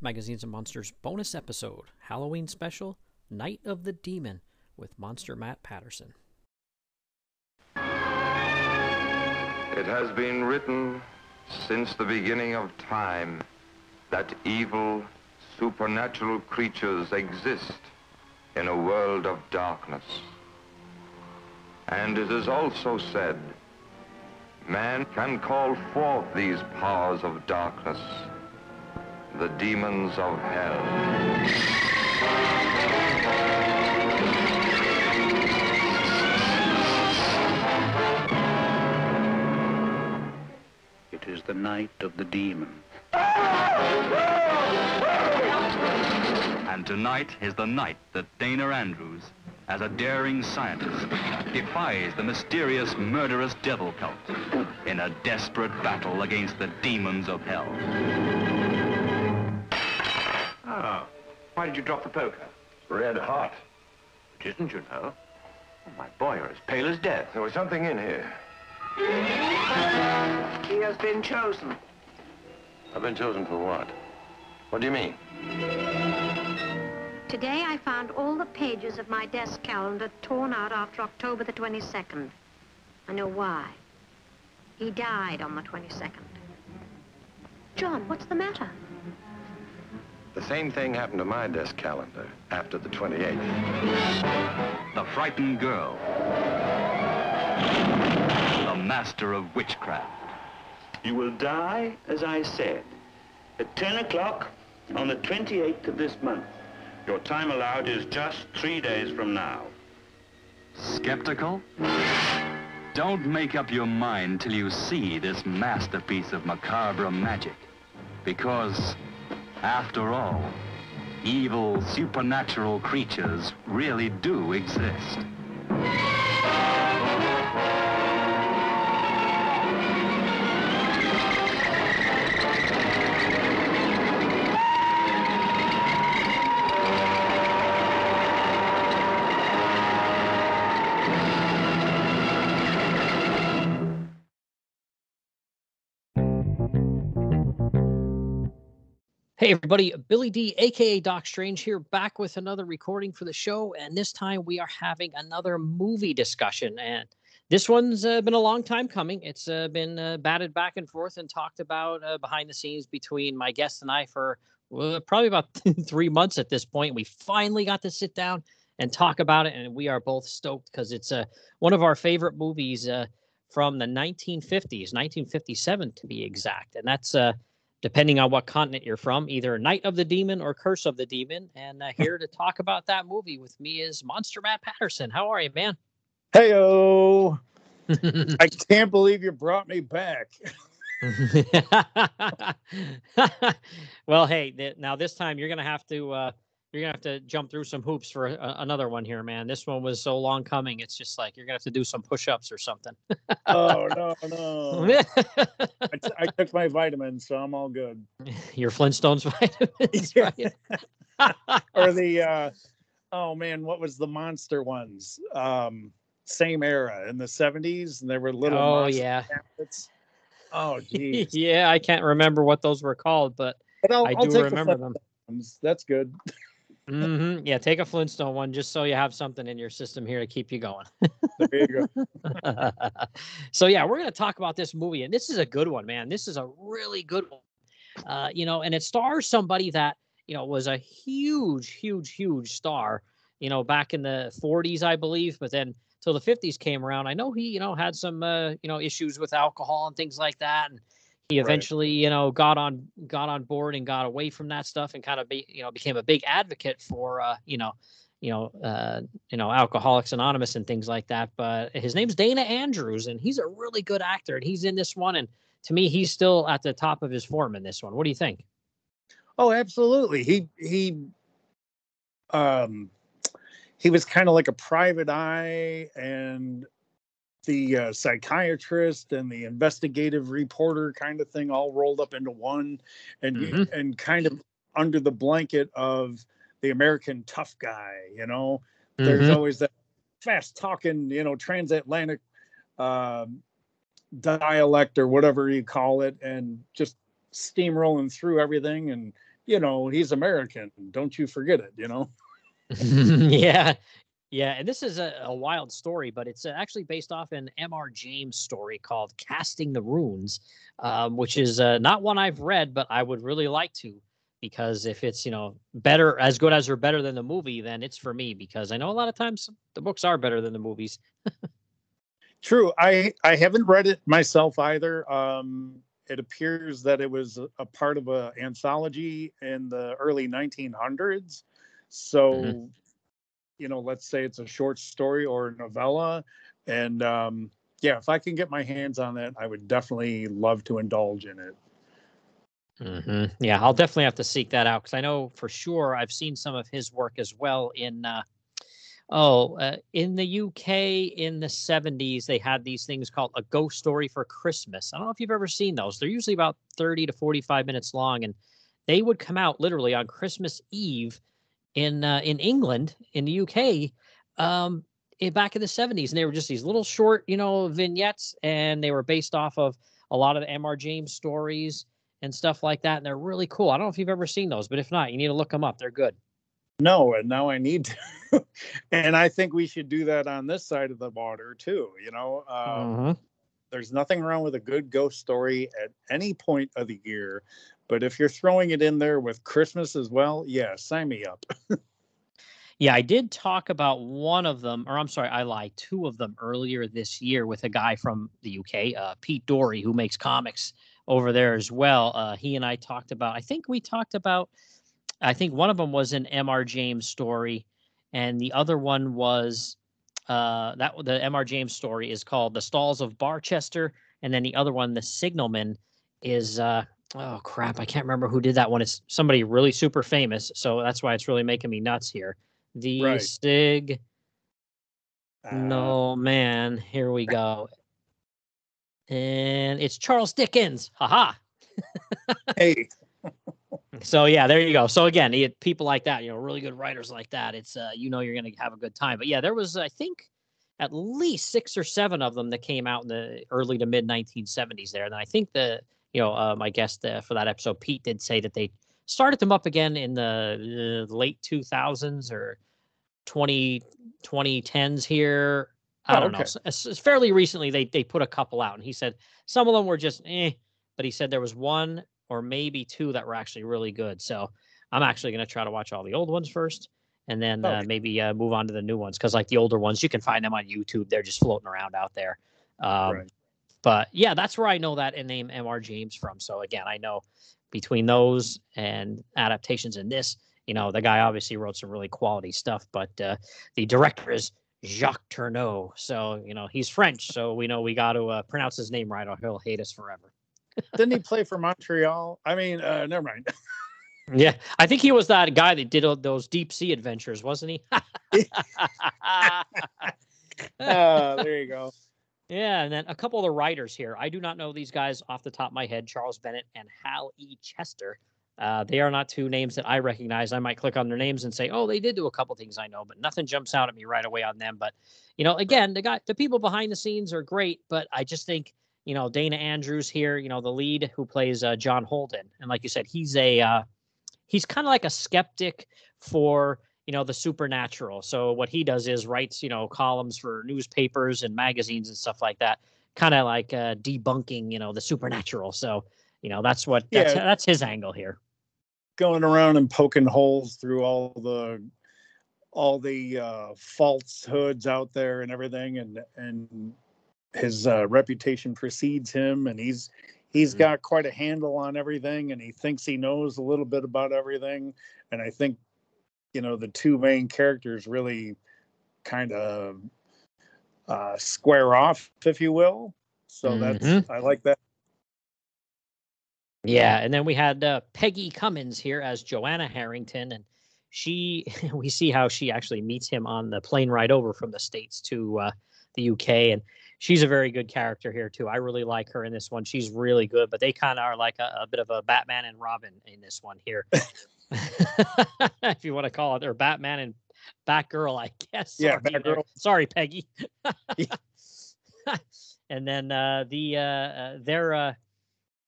Magazines and Monsters bonus episode, Halloween special, Night of the Demon, with Monster Matt Patterson. It has been written since the beginning of time that evil, supernatural creatures exist in a world of darkness. And it is also said, man can call forth these powers of darkness the demons of hell. It is the night of the demon. And tonight is the night that Dana Andrews, as a daring scientist, defies the mysterious, murderous devil cult in a desperate battle against the demons of hell. Ah, why did you drop the poker? Red hot. It isn't, you know. Oh, my boy, you're as pale as death. There was something in here. He has been chosen. I've been chosen for what? What do you mean? Today I found all the pages of my desk calendar torn out after October the 22nd. I know why. He died on the 22nd. John, what's the matter? The same thing happened to my desk calendar after the 28th. The frightened girl. The master of witchcraft. You will die, as I said, at 10 o'clock on the 28th of this month. Your time allowed is just three days from now. Skeptical? Don't make up your mind till you see this masterpiece of macabre magic. Because, after all, evil supernatural creatures really do exist. Hey, everybody, Billy D, aka Doc Strange, here back with another recording for the show. And this time we are having another movie discussion. And this one's uh, been a long time coming. It's uh, been uh, batted back and forth and talked about uh, behind the scenes between my guest and I for well, probably about three months at this point. We finally got to sit down and talk about it. And we are both stoked because it's uh, one of our favorite movies uh, from the 1950s, 1957 to be exact. And that's. Depending on what continent you're from, either Night of the Demon or Curse of the Demon. And uh, here to talk about that movie with me is Monster Matt Patterson. How are you, man? Heyo! I can't believe you brought me back. well, hey, th- now this time you're gonna have to uh, you're gonna have to jump through some hoops for a- another one here, man. This one was so long coming. It's just like you're gonna have to do some push-ups or something. oh no, no! I, t- I took my vitamins, so I'm all good. Your Flintstones vitamins, right? or the uh, oh man, what was the monster ones? Um, same era in the '70s, and there were little. Oh yeah. tablets. Oh geez. yeah, I can't remember what those were called, but But I'll, I do remember them. That's good. Hmm Yeah, take a Flintstone one just so you have something in your system here to keep you going. There you go. so yeah, we're gonna talk about this movie, and this is a good one, man. This is a really good one. Uh, you know, and it stars somebody that you know was a huge, huge, huge star. You know, back in the 40s, I believe, but then till the 50s came around, I know he, you know, had some, uh, you know, issues with alcohol and things like that, and he Right. eventually, you know, got on got on board and got away from that stuff and kind of be, you know, became a big advocate for, uh, you know, you know, uh, you know, Alcoholics Anonymous and things like that. But his name's Dana Andrews, and he's a really good actor, and he's in this one. And to me, he's still at the top of his form in this one. What do you think? Oh, absolutely. He he um he was kind of like a private eye and the uh, psychiatrist and the investigative reporter kind of thing all rolled up into one and Mhm. and kind of under the blanket of the American tough guy, you know. There's Mhm. always that fast talking, you know, transatlantic um dialect or whatever you call it and just steamrolling through everything and you know, he's American. Don't you forget it, you know? yeah. Yeah. And this is a, a wild story, but it's uh, actually based off an M.R. James story called Casting the Runes, um, which is uh, not one I've read, but I would really like to because if it's, you know, better, as good as or better than the movie, then it's for me because I know a lot of times the books are better than the movies. True. I I haven't read it myself either. Um, it appears that it was a, part of an anthology in the early 1900s. So, Mhm. You know, let's say it's a short story or a novella, and um, yeah, if I can get my hands on it, I would definitely love to indulge in it. hmm Yeah, I'll definitely have to seek that out because I know for sure I've seen some of his work as well in uh, oh uh, in the UK in the 70s they had these things called a ghost story for Christmas. I don't know if you've ever seen those. They're usually about 30 to 45 minutes long and they would come out literally on Christmas Eve in uh, in England in the UK um in, back in the 70s and they were just these little short, you know, vignettes and they were based off of a lot of the MR James stories and stuff like that. And they're really cool. I don't know if you've ever seen those, but if not, you need to look them up. They're good. No, and now I need to. and I think we should do that on this side of the water too. You know, um, Mhm. there's nothing wrong with a good ghost story at any point of the year. But if you're throwing it in there with Christmas as well, yeah, sign me up. Yeah, I did talk about one of them, or I'm sorry, I lied, two of them earlier this year with a guy from the UK, uh, Pete Dory, who makes comics over there as well. Uh, he and I talked about, I think we talked about, I think one of them was an MR James story, and the other one was uh, that the MR James story is called The Stalls of Barchester, and then the other one, The Signalman, is uh, oh crap, I can't remember who did that one. It's somebody really super famous, so that's why it's really making me nuts here. The Right. Sig. Uh, No man, here we go. And it's Charles Dickens. Haha. Hey, So yeah, there you go. So again, people like that, you know, really good writers like that. It's uh, you know, you're gonna have a good time. But yeah, there was I think at least six or seven of them that came out in the early to mid 1970s there. And I think the you know, uh, my guest uh, for that episode, Pete, did say that they started them up again in the uh, late 2000s or 20 2010s here. I Oh, don't know. okay. S- s- fairly recently, they they put a couple out, and he said some of them were just eh, but he said there was one or maybe two that were actually really good. So I'm actually going to try to watch all the old ones first, and then uh, maybe uh, move on to the new ones because like the older ones, you can find them on YouTube. They're just floating around out there. Um, Right. But yeah, that's where I know that name M.R. James from. So again, I know between those and adaptations in this, you know, the guy obviously wrote some really quality stuff. But uh, the director is Jacques Tourneur, so you know he's French, so we know we got to uh, pronounce his name right, or he'll hate us forever. didn't he play for Montreal? I mean, uh, never mind. Yeah, I think he was that guy that did all those deep sea adventures, wasn't he? Uh, there you go. Yeah, and then a couple of the writers here. I do not know these guys off the top of my head. Charles Bennett and Hal E. Chester. Uh, they are not two names that I recognize. I might click on their names and say, "Oh, they did do a couple things I know," but nothing jumps out at me right away on them. But you know, again, the guy, the people behind the scenes are great, but I just think you know Dana Andrews here, you know, the lead who plays uh, John Holden, and like you said, he's a uh, he's kind of like a skeptic for you know the supernatural so what he does is writes you know columns for newspapers and magazines and stuff like that kind of like uh, debunking you know the supernatural so you know that's what that's, Yeah. that's his angle here Going around and poking holes through all the all the uh, falsehoods out there and everything, and and his uh, reputation precedes him, and he's he's Mhm. got quite a handle on everything, and he thinks he knows a little bit about everything, and I think you know the two main characters really kind of uh, square off, if you will. So that's Mhm. I like that. yeah and then we had uh, peggy cummins here as joanna harrington and she we see how she actually meets him on the plane ride over from the states to uh, the uk and she's a very good character here too i really like her in this one she's really good but they kind of are like a, a bit of a batman and robin in this one here if you want to call it or batman and batgirl i guess Yeah, Sorry. Batgirl. sorry peggy and then uh, the uh, uh, their uh,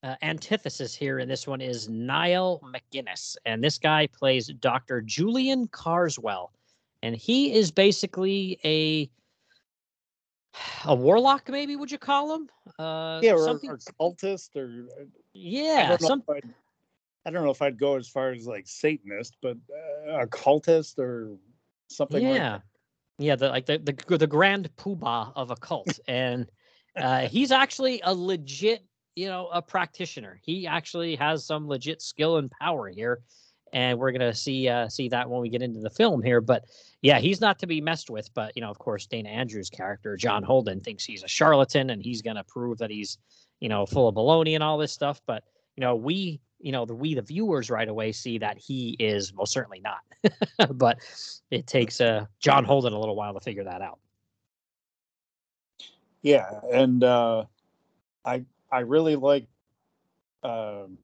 uh, antithesis here in this one is Niall MacGinnis, and this guy plays Dr. Julian Carswell, and he is basically a a warlock, maybe would you call him? Uh, yeah, or, something. or cultist, or yeah, some, I don't know if I'd go as far as like Satanist, but uh, a cultist or something. like yeah, yeah, the like the the the grand poobah of a cult, and uh, he's actually a legit, you know, a practitioner. He actually has some legit skill and power here, and we're gonna see uh, see that when we get into the film here. But yeah, he's not to be messed with. But you know, of course, Dana Andrews' character John Holden thinks he's a charlatan, and he's gonna prove that he's you know full of baloney and all this stuff. But you know, we you know the we the viewers right away see that he is most certainly not. but it takes uh, John Holden a little while to figure that out. Yeah, and uh, I I really like um,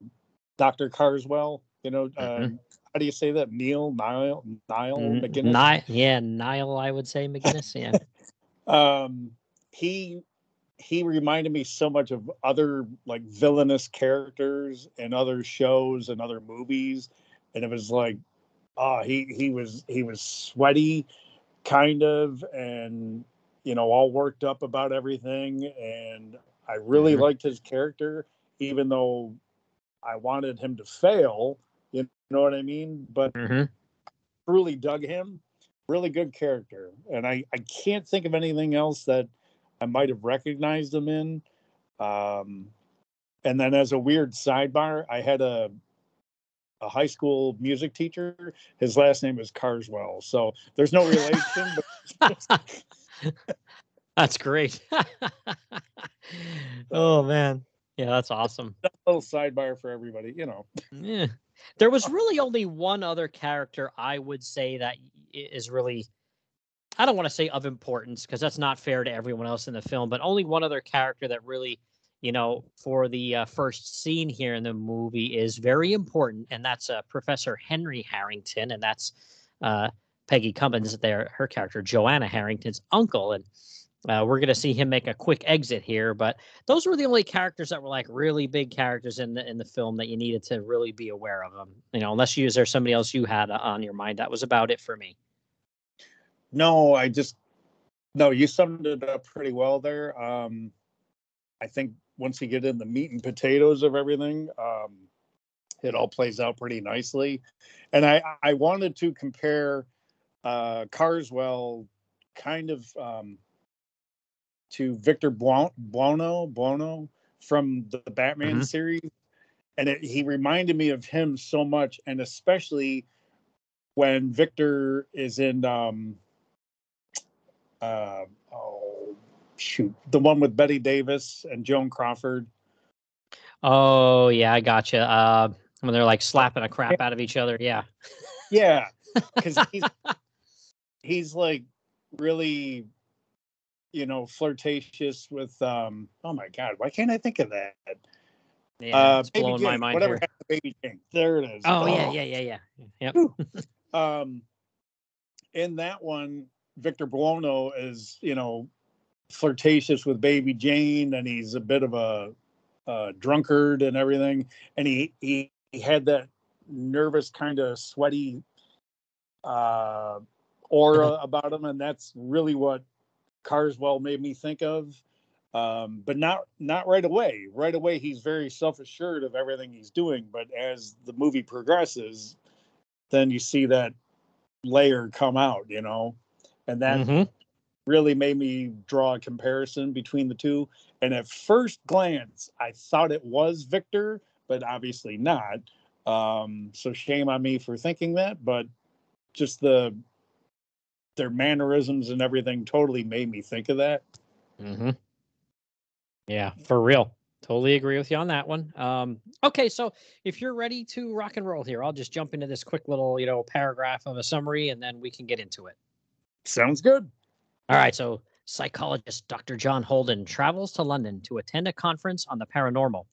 Dr. Carswell. You know, uh, Mhm. how do you say that? Neil, Niall, Niall N- MacGinnis. Ni- yeah, Niall, I would say MacGinnis. Yeah. um, he he reminded me so much of other like villainous characters in other shows and other movies, and it was like, oh, he he was he was sweaty, kind of, and you know all worked up about everything, and I really Mhm. liked his character, even though I wanted him to fail. You know what I mean? But hmm truly dug him. Really good character. And I, I can't think of anything else that I might have recognized him in. Um, and then as a weird sidebar, I had a a high school music teacher. His last name is Carswell. So there's no relation, but that's great. oh man, yeah, that's awesome. a little sidebar for everybody, you know. Yeah. There was really only one other character I would say that is really I don't want to say of importance because that's not fair to everyone else in the film, but only one other character that really, you know, for the uh, first scene here in the movie is very important, and that's uh, Professor Henry Harrington, and that's uh, Peggy Cummins, there, her character Joanna Harrington's uncle, and uh, we're gonna see him make a quick exit here, but those were the only characters that were like really big characters in the in the film that you needed to really be aware of them. You know, unless you is there somebody else you had on your mind. That was about it for me. No, I just no, you summed it up pretty well there. Um, I think once you get in the meat and potatoes of everything, um, it all plays out pretty nicely. And I I wanted to compare uh, Carswell kind of um, to Victor Buon- Buono Buono from the Batman Mhm. series, and it, he reminded me of him so much, and especially when Victor is in um, uh, oh shoot, the one with Bette Davis and Joan Crawford. Oh yeah, I gotcha. Uh, when they're like slapping a crap out of each other. Yeah. Yeah, because he's he's like really, you know, flirtatious with. um Oh my God, why can't I think of that? Yeah, uh, it's blowing my mind whatever here. happened to Baby Jane? There it is. Oh yeah, yeah, yeah, yeah. Yep. um in that one victor buono is you know flirtatious with baby jane and he's a bit of a, a drunkard and everything. And he he, he had that nervous kind of sweaty uh aura about him and that's really what carswell made me think of. Um but not not right away. Right away he's very self-assured of everything he's doing but as the movie progresses then you see that layer come out, you know, and that Mhm. really made me draw a comparison between the two. And at first glance, I thought it was Victor, but obviously not. Um, so shame on me for thinking that, but just the their mannerisms and everything totally made me think of that. Mm-hmm. Yeah, for real. Totally agree with you on that one. Um, okay, so if you're ready to rock and roll here, I'll just jump into this quick little, you know, paragraph of a summary, and then we can get into it. Sounds good. All right, so psychologist Dr. John Holden travels to London to attend a conference on the paranormal.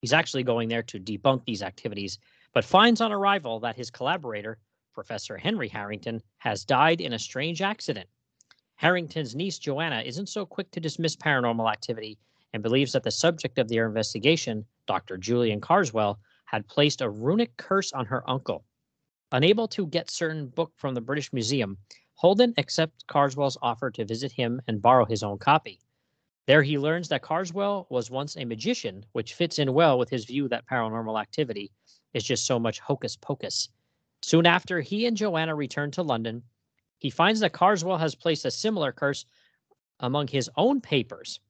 He's actually going there to debunk these activities, but finds on arrival that his collaborator, Professor Henry Harrington, has died in a strange accident. Harrington's niece, Joanna, isn't so quick to dismiss paranormal activity and believes that the subject of their investigation, Dr. Julian Carswell, had placed a runic curse on her uncle. Unable to get certain book from the British Museum, Holden accepts Carswell's offer to visit him and borrow his own copy. There he learns that Carswell was once a magician, which fits in well with his view that paranormal activity is just so much hocus pocus. Soon after, he and Joanna return to London. He finds that Carswell has placed a similar curse among his own papers.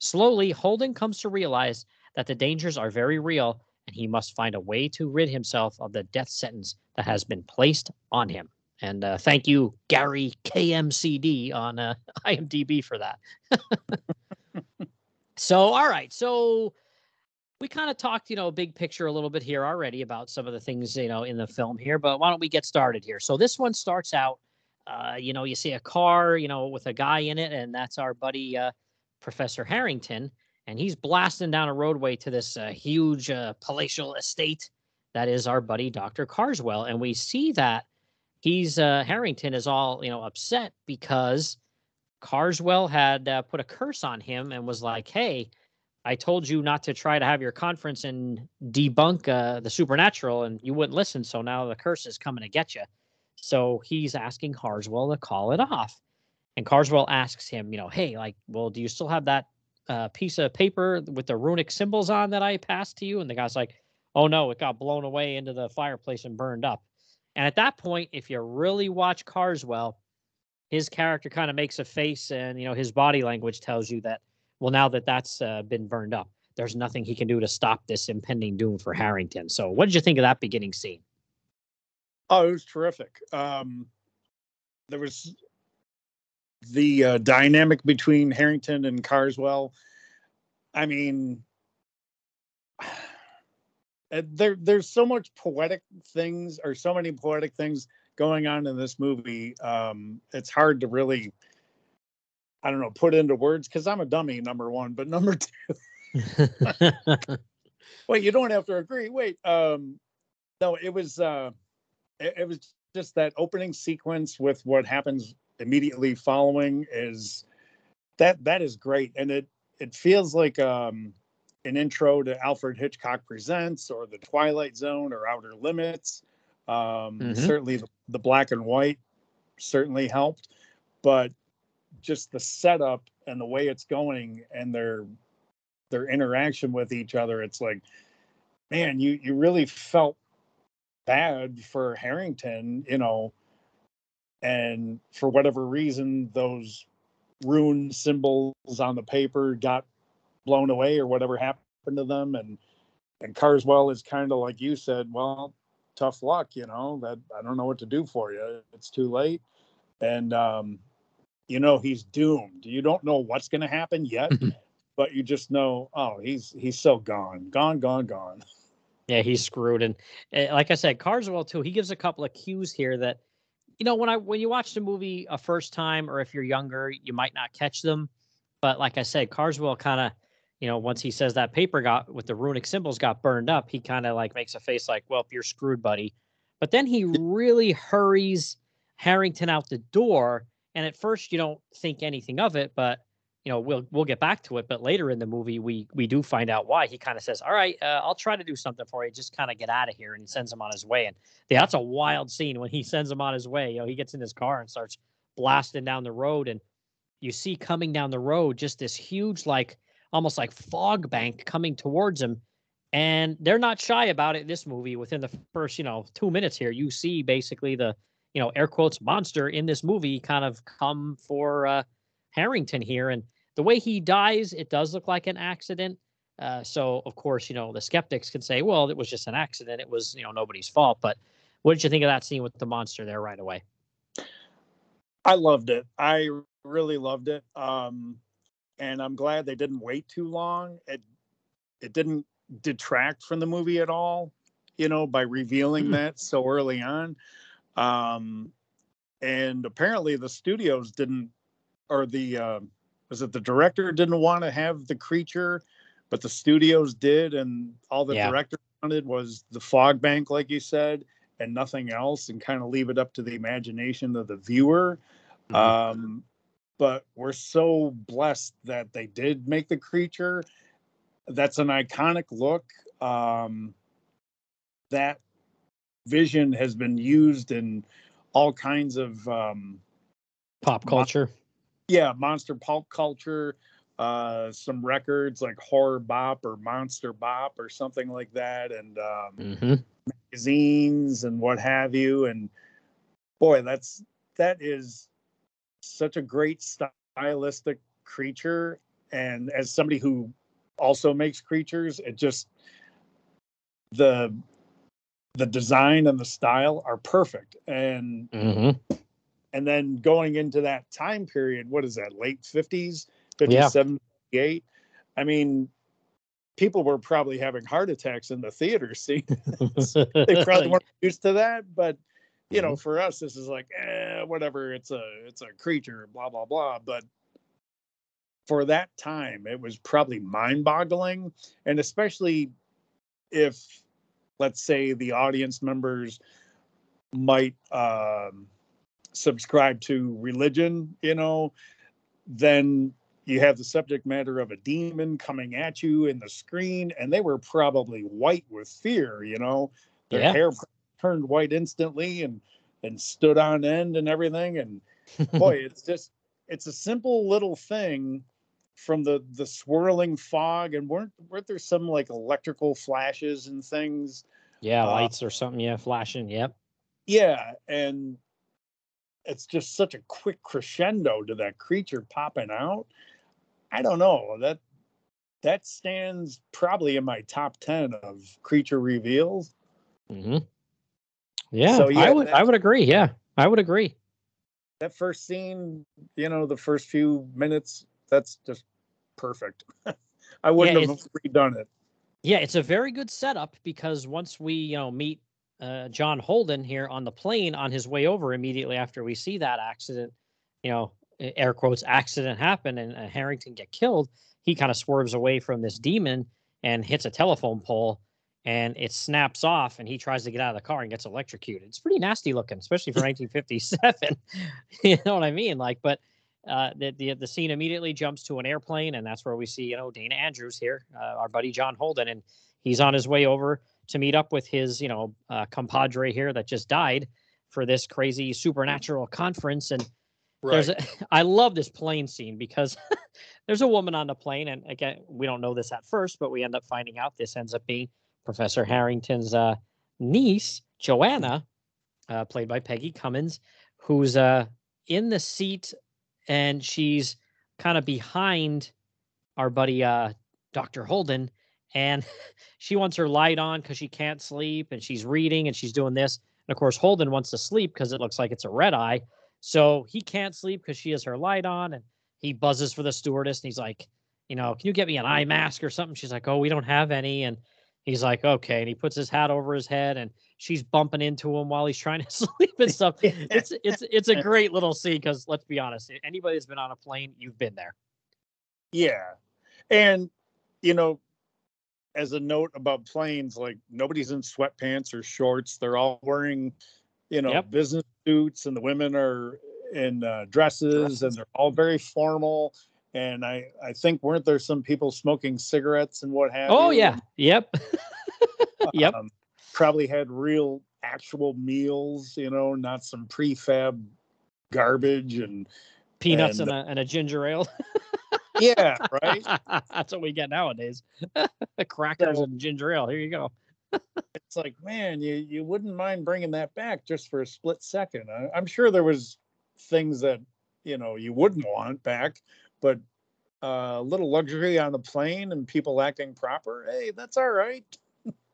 Slowly, Holden comes to realize that the dangers are very real and he must find a way to rid himself of the death sentence that has been placed on him. And uh, thank you, Gary KMCD on uh, IMDb for that. so, all right. So, we kind of talked, you know, big picture a little bit here already about some of the things, you know, in the film here, but why don't we get started here? So, this one starts out, uh, you know, you see a car, you know, with a guy in it, and that's our buddy, uh, Professor Harrington, and he's blasting down a roadway to this uh, huge uh, palatial estate that is our buddy Dr. Carswell. And we see that he's uh, Harrington is all you know upset because Carswell had uh, put a curse on him and was like, "Hey, I told you not to try to have your conference and debunk uh, the supernatural, and you wouldn't listen. So now the curse is coming to get you." So he's asking Carswell to call it off, and Carswell asks him, "You know, hey, like, well, do you still have that uh, piece of paper with the runic symbols on that I passed to you?" And the guy's like, "Oh no, it got blown away into the fireplace and burned up." And at that point, if you really watch Carswell, his character kind of makes a face, and you know his body language tells you that well, now that that's uh, been burned up, there's nothing he can do to stop this impending doom for Harrington. So, what did you think of that beginning scene? Oh, it was terrific. Um, there was the uh, dynamic between Harrington and Carswell. I mean, there there's so much poetic things or so many poetic things going on in this movie. Um, it's hard to really, I don't know, put into words because I'm a dummy. Number one, but number two. Wait, you don't have to agree. Wait, um, no, it was uh, it, it was just that opening sequence with what happens immediately following is that that is great, and it it feels like um an intro to Alfred Hitchcock Presents or The Twilight Zone or Outer Limits. Um, mm-hmm. Certainly, the, the, black and white certainly helped, but just the setup and the way it's going and their their interaction with each other, it's like, man, you you really felt bad for Harrington, you know, and for whatever reason, those rune symbols on the paper got blown away or whatever happened to them. And and carswell is kind of like you said well tough luck you know that i don't know what to do for you. It's too late. And um you know he's doomed. You don't know what's going to happen yet but you just know oh he's he's so gone gone gone gone. Yeah he's screwed. And uh, like i said carswell too he gives a couple of cues here that you know when i when you watch the movie a first time or if you're younger you might not catch them. But like i said carswell kind of you know, once he says that paper got with the runic symbols got burned up, he kind of like makes a face like, well, you're screwed, buddy. But then he really hurries Harrington out the door. And at first you don't think anything of it, but you know, we'll we'll get back to it. But later in the movie, we we do find out why. He kind of says, All right, uh, I'll try to do something for you. Just kind of get out of here. And he sends him on his way. And yeah, that's a wild scene when he sends him on his way. You know, he gets in his car and starts blasting down the road. And you see coming down the road just this huge like almost like fog bank coming towards him. And they're not shy about it this movie. Within the first, you know, two minutes here, you see basically the, you know, air quotes monster in this movie kind of come for uh, Harrington here. And the way he dies, it does look like an accident. Uh, so of course, you know, the skeptics can say, well, it was just an accident. It was, you know, nobody's fault. But what did you think of that scene with the monster there right away? I loved it. I really loved it. Um, and I'm glad they didn't wait too long. It it didn't detract from the movie at all, you know, by revealing mm-hmm. that so early on. Um, and apparently the studios didn't, or the uh, was it the director didn't want to have the creature, but the studios did, and all the yeah. director wanted was the fog bank, like you said, and nothing else, and kind of leave it up to the imagination of the viewer. Mm-hmm. Um, but we're so blessed that they did make the creature. That's an iconic look. Um, that vision has been used in all kinds of um, Pop culture. yeah monster pulp culture uh some records like horror bop or monster bop or something like that and um hmm magazines and what have you and boy that's that is such a great stylistic creature and as somebody who also makes creatures it just the the design and the style are perfect. And hmm and then going into that time period what is that late 50s Yeah. 57 58 i mean people were probably having heart attacks in the theater scene they probably weren't used to that but you know for us this is like eh, whatever it's a it's a creature blah blah blah but for that time it was probably mind boggling and especially if let's say the audience members might um subscribe to religion you know then you have the subject matter of a demon coming at you in the screen and they were probably white with fear you know their Yeah. hair turned white instantly and and stood on end and everything and boy it's just it's a simple little thing from the the swirling fog and weren't weren't there some like electrical flashes and things yeah, Uh, lights or something. Yeah, flashing. Yep. yeah and it's just such a quick crescendo to that creature popping out i don't know that that stands probably in my top 10 of creature reveals hmm Yeah, So, yeah, I would. I would agree. Yeah, I would agree. that first scene you know the first few minutes that's just perfect i wouldn't Yeah, have redone it Yeah, it's a very good setup because once we, you know, meet uh, John Holden here on the plane on his way over immediately after we see that accident, you know, air quotes accident happen and uh, Harrington get killed, he kind of swerves away from this demon and hits a telephone pole and it snaps off and he tries to get out of the car and gets electrocuted. It's pretty nasty looking, especially for 1957. you know what I mean? Like, but uh, the, the the scene immediately jumps to an airplane, and that's where we see you know Dana Andrews here, uh, our buddy John Holden, and he's on his way over to meet up with his you know uh, compadre here that just died for this crazy supernatural conference. And there's a, I love this plane scene because there's a woman on the plane, and again we don't know this at first, but we end up finding out this ends up being Professor Harrington's uh, niece Joanna, uh, played by Peggy Cummins, who's uh, in the seat and she's kind of behind our buddy uh, Dr. Holden, and she wants her light on because she can't sleep, and she's reading and she's doing this. And of course, Holden wants to sleep because it looks like it's a red eye, so he can't sleep because she has her light on, and he buzzes for the stewardess, and he's like, you know, can you get me an eye mask or something? She's like, oh, we don't have any, and he's like, okay, and he puts his hat over his head, and she's bumping into him while he's trying to sleep and stuff it's it's it's a great little scene because let's be honest, anybody that's been on a plane, you've been there. Yeah. And, you know, as a note about planes, like nobody's in sweatpants or shorts. They're all wearing, you know, Yep. business suits, and the women are in uh, dresses, and they're all very formal. And I, I think weren't there some people smoking cigarettes and what have Oh you? yeah, yep, yep. Um, probably had real actual meals, you know, not some prefab garbage and Peanuts and- and, a and a ginger ale. yeah, right. That's what we get nowadays. Crackers So- and ginger ale. Here you go. it's like man you you wouldn't mind bringing that back just for a split second I, i'm sure there was things that you know you wouldn't want back but uh, a little luxury on the plane and people acting proper hey that's all right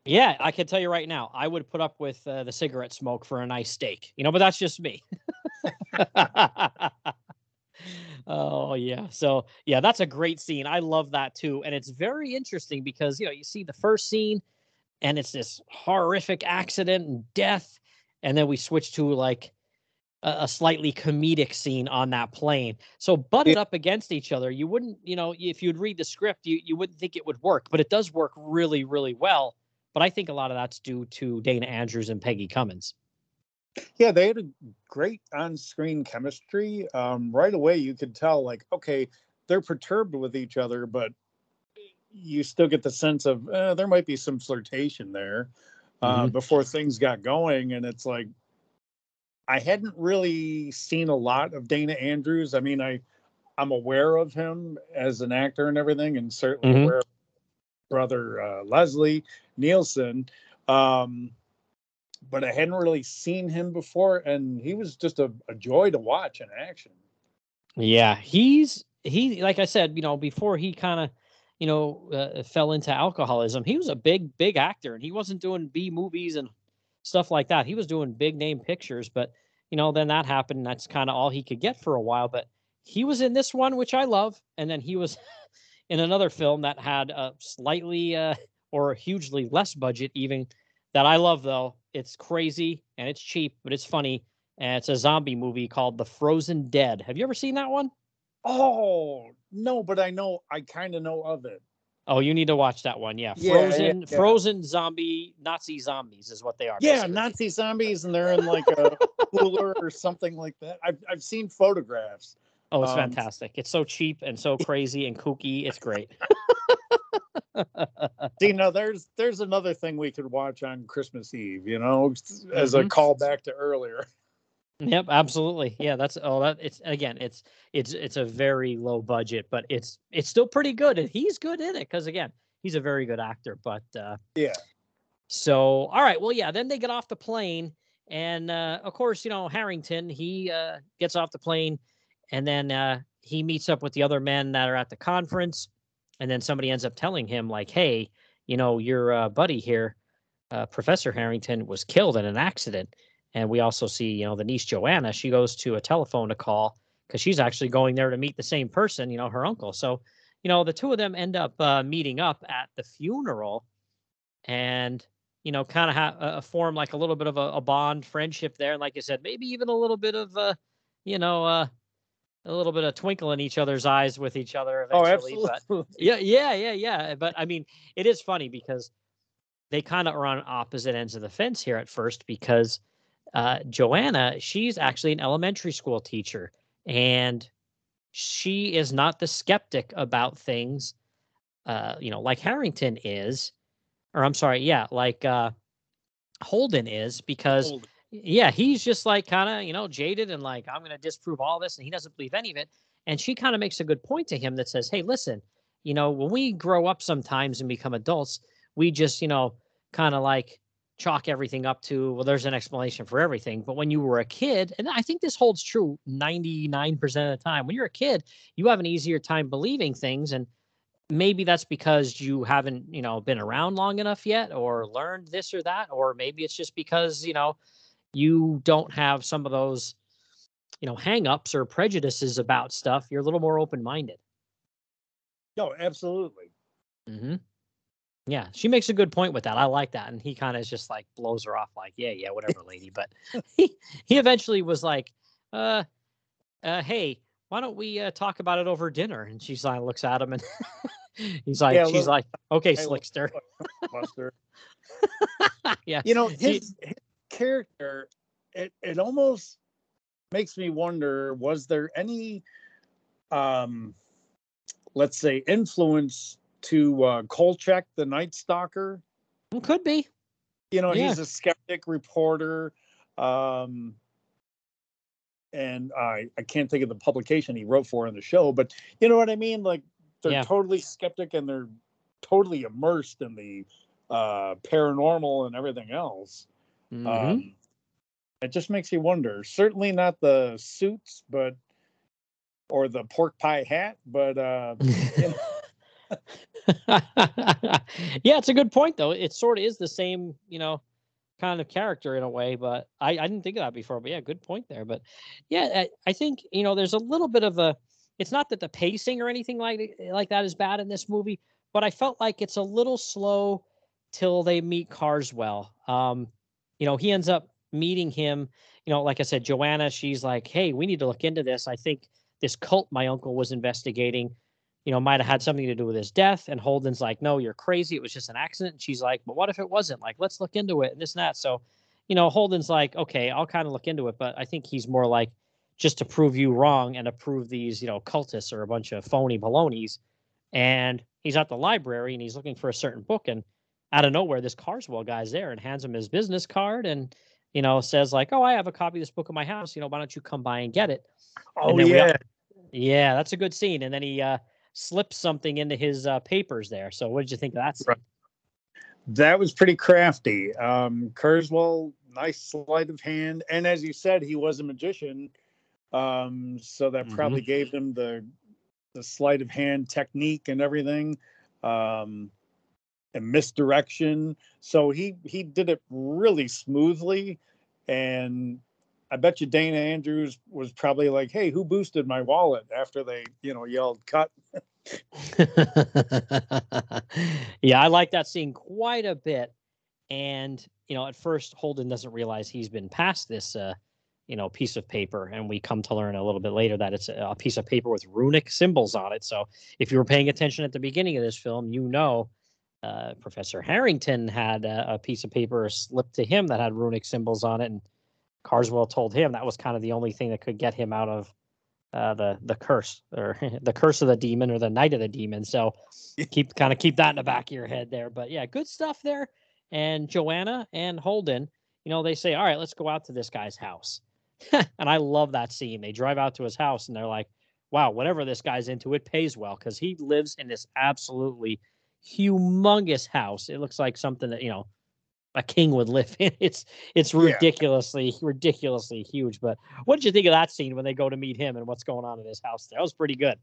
Yeah, I can tell you right now, I would put up with uh, the cigarette smoke for a nice steak. You know, but that's just me. oh yeah. So yeah, that's a great scene. I love that too, and it's very interesting because you know you see the first scene, and it's this horrific accident and death, and then we switch to like a, a slightly comedic scene on that plane. So butted up against each other, you wouldn't, you know, if you'd read the script, you you wouldn't think it would work, but it does work really, really well. But I think a lot of that's due to Dana Andrews and Peggy Cummins. Yeah, they had a great on-screen chemistry. Um, right away, you could tell, like, okay, they're perturbed with each other, but you still get the sense of uh, there might be some flirtation there uh, Mhm. before things got going. And it's like, I hadn't really seen a lot of Dana Andrews. I mean, I I'm aware of him as an actor and everything, and certainly Mhm. aware of brother uh, Leslie Nielsen. Um, but I hadn't really seen him before, and he was just a, a joy to watch in action. Yeah, he's he like I said, you know, before he kind of, you know, uh, fell into alcoholism, he was a big big actor and he wasn't doing B movies and stuff like that. He was doing big name pictures, but you know, then that happened and that's kind of all he could get for a while, but he was in this one which I love and then he was in another film that had a slightly uh or hugely less budget even that I love though. It's crazy and it's cheap, but it's funny. And it's a zombie movie called The Frozen Dead. Have you ever seen that one? Oh no, but I know I kind of know of it. Oh, you need to watch that one. Yeah, Yeah, frozen, yeah. frozen zombie Nazi zombies is what they are. Yeah, basically. Nazi zombies, and they're in like a cooler or something like that. I've I've seen photographs. Oh, it's um, fantastic. It's so cheap and so crazy and kooky. It's great. See, now there's there's another thing we could watch on Christmas Eve. You know, as a Mhm. callback to earlier. Yep, absolutely. Yeah, that's all that it's again, it's it's it's a very low budget, but it's it's still pretty good and he's good in it cuz again, he's a very good actor, but uh Yeah. So, all right, well yeah, then they get off the plane and uh of course, you know, Harrington, he uh gets off the plane and then uh he meets up with the other men that are at the conference and then somebody ends up telling him like, "Hey, you know, your uh, buddy here, uh, Professor Harrington was killed in an accident." And we also see, you know, the niece Joanna, she goes to a telephone to call because she's actually going there to meet the same person, you know, her uncle. So, you know, the two of them end up uh, meeting up at the funeral and, you know, kind of ha- uh, form like a little bit of a, a bond friendship there. And like you said, maybe even a little bit of, uh, you know, uh, a little bit of twinkle in each other's eyes with each other Oh, eventually. but- absolutely. yeah, yeah, yeah, yeah. But I mean, it is funny because they kind of are on opposite ends of the fence here at first because uh, Joanna, she's actually an elementary school teacher and she is not the skeptic about things, uh, you know, like Harrington is, or I'm sorry, yeah, like uh, Holden is because Hold- yeah, he's just like kind of, you know, jaded and like, I'm going to disprove all this. And he doesn't believe any of it. And she kind of makes a good point to him that says, Hey, listen, you know, when we grow up sometimes and become adults, we just, you know, kind of like chalk everything up to, well, there's an explanation for everything. But when you were a kid, and I think this holds true 99% of the time, when you're a kid, you have an easier time believing things. And maybe that's because you haven't, you know, been around long enough yet or learned this or that. Or maybe it's just because, you know, you don't have some of those, you know, hangups or prejudices about stuff. You're a little more open minded. No, absolutely. Mm-hmm. Yeah, she makes a good point with that. I like that, and he kind of just like blows her off, like, "Yeah, yeah, whatever, lady." But he he eventually was like, "Uh, uh, hey, why don't we uh, talk about it over dinner?" And she's like, looks at him, and he's like, Yeah, she's look- like, "Okay, hey, slickster." Buster. yeah, You know, his, his character, it, it almost makes me wonder was there any, um, let's say, influence to uh, Kolchak, the Night Stalker? Could be. You know, Yeah. he's a skeptic reporter. Um, and I, I can't think of the publication he wrote for in the show, but you know what I mean? Like they're Yeah. totally skeptic and they're totally immersed in the uh, paranormal and everything else. Mhm. Um, it just makes you wonder. Certainly not the suits, but or the pork pie hat, but uh, you yeah, it's a good point though. It sort of is the same, you know, kind of character in a way, but I, I didn't think of that before. But yeah, good point there. But yeah, I, I think you know there's a little bit of a. It's not that the pacing or anything like like that is bad in this movie, but I felt like it's a little slow till they meet Carswell. Um, you know, he ends up meeting him. You know, like I said, Joanna, she's like, "Hey, we need to look into this. I think this cult my uncle was investigating." You know, might have had something to do with his death. And Holden's like, no, you're crazy. It was just an accident. And she's like, but what if it wasn't? Like, let's look into it and this and that. So, you know, Holden's like, okay, I'll kind of look into it, but I think he's more like just to prove you wrong and to prove these, you know, cultists are a bunch of phony balonies. And he's at the library and he's looking for a certain book, and out of nowhere, this Carswell guy's there and hands him his business card and you know says like, "Oh, I have a copy of this book in my house. You know, why don't you come by and get it?" Oh then we all- yeah, Yeah, that's a good scene. And then he uh, slips something into his uh, papers there. So what did you think of that scene? Right. that was pretty crafty. Um, Karswell, nice sleight of hand, and as you said, he was a magician, um, so that Mhm. probably gave him the the sleight of hand technique and everything, um, and misdirection. So he he did it really smoothly, and I bet you Dana Andrews was probably like, "Hey, who boosted my wallet?" After they, you know, yelled "cut." yeah, I like that scene quite a bit. And you know, at first Holden doesn't realize he's been passed this uh, you know, piece of paper, and we come to learn a little bit later that it's a, a piece of paper with runic symbols on it. So if you were paying attention at the beginning of this film, you know uh, Professor Harrington had a, a piece of paper slipped to him that had runic symbols on it, and Karswell told him that was kind of the only thing that could get him out of uh, the the curse or the curse of the demon or the night of the demon. So keep kind of keep that in the back of your head there. But yeah, good stuff there. And Joanna and Holden, you know, they say, "All right, let's go out to this guy's house." and I love that scene. They drive out to his house and they're like, "Wow, whatever this guy's into, it pays well because he lives in this absolutely humongous house. It looks like something that you know." A king would live in. It's it's Yeah. ridiculously ridiculously huge. But what did you think of that scene when they go to meet him and what's going on in his house? That was pretty good.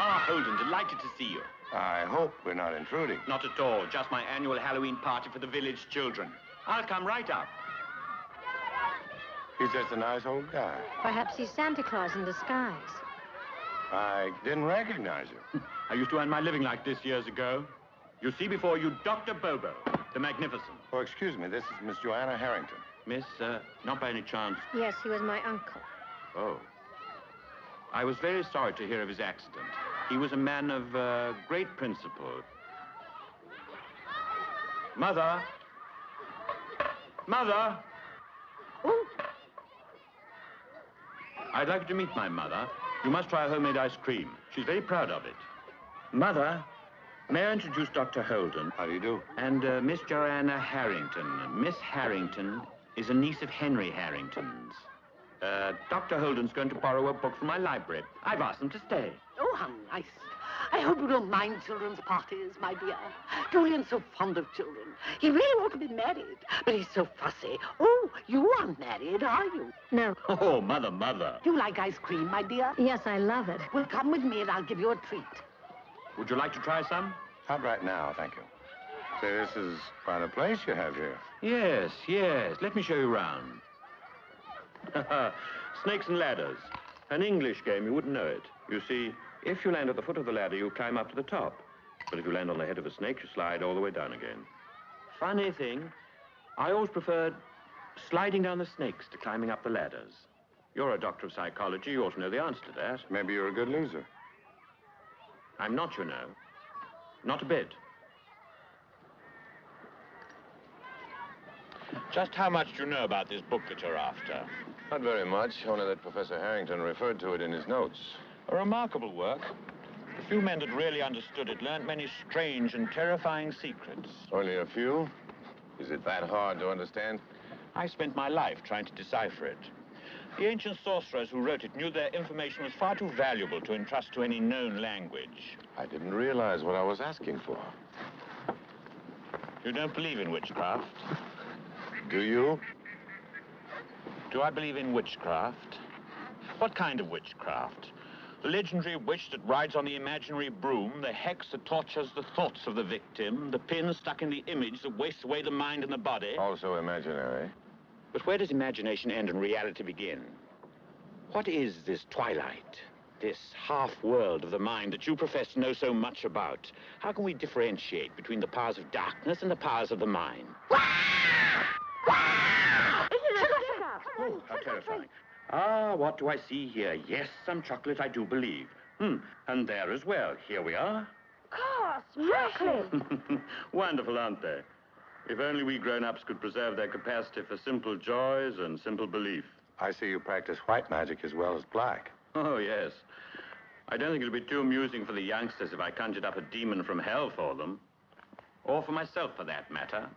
Ah, Holden, delighted to see you. I hope we're not intruding. Not at all, just my annual Halloween party for the village children. I'll come right up. He's just a nice old guy. Perhaps he's Santa Claus in disguise. I didn't recognize you. I used to earn my living like this years ago. You see before you Dr. Bobo, the Magnificent. Oh, excuse me. This is Miss Joanna Harrington. Miss, uh, not by any chance. Yes, he was my uncle. Oh. I was very sorry to hear of his accident. He was a man of uh, great principle. Mother! Mother! Oh, I'd like you to meet my mother. You must try homemade ice cream. She's very proud of it. Mother, may I introduce Dr. Holden How do you do? and uh, Miss Joanna Harrington. Miss Harrington is a niece of Henry Harrington's. Uh, Dr. Holden's going to borrow a book from my library. I've asked them to stay. Oh, how nice. I hope you don't mind children's parties, my dear. Julian's so fond of children. He really ought to be married, but he's so fussy. Oh, you aren't married, are you? no. Oh, mother, mother. Do You like ice cream, my dear? Yes, I love it. Well, come with me and I'll give you a treat. Would you like to try some? Not right now, thank you. Say, this is quite a place you have here. Yes, yes. Let me show you around. Snakes and ladders. An English game, you wouldn't know it. You see, if you land at the foot of the ladder, you climb up to the top. But if you land on the head of a snake, you slide all the way down again. Funny thing, I always preferred sliding down the snakes to climbing up the ladders. You're a doctor of psychology. You ought to know the answer to that. Maybe you're a good loser. I'm not, you know. Not a bit. Just how much do you know about this book that you're after? Not very much, only that Professor Harrington referred to it in his notes. A remarkable work. The few men that really understood it learned many strange and terrifying secrets. Only a few? Is it that hard to understand? I spent my life trying to decipher it. The ancient sorcerers who wrote it knew their information was far too valuable to entrust to any known language. I didn't realize what I was asking for. You don't believe in witchcraft? Do you? Do I believe in witchcraft? What kind of witchcraft? The legendary witch that rides on the imaginary broom, the hex that tortures the thoughts of the victim, the pin stuck in the image that wastes away the mind and the body. Also imaginary. But where does imagination end and reality begin? What is this twilight? This half world of the mind that you profess to know so much about? How can we differentiate between the powers of darkness and the powers of the mind? Oh, how terrifying. Ah, what do I see here? Yes, some chocolate, I do believe. Hmm, and there as well. Here we are. Of course, chocolate. Wonderful, aren't they? If only we grown-ups could preserve their capacity for simple joys and simple belief. I see you practice white magic as well as black. Oh, yes. I don't think it'll be too amusing for the youngsters if I conjured up a demon from hell for them. Or for myself, for that matter.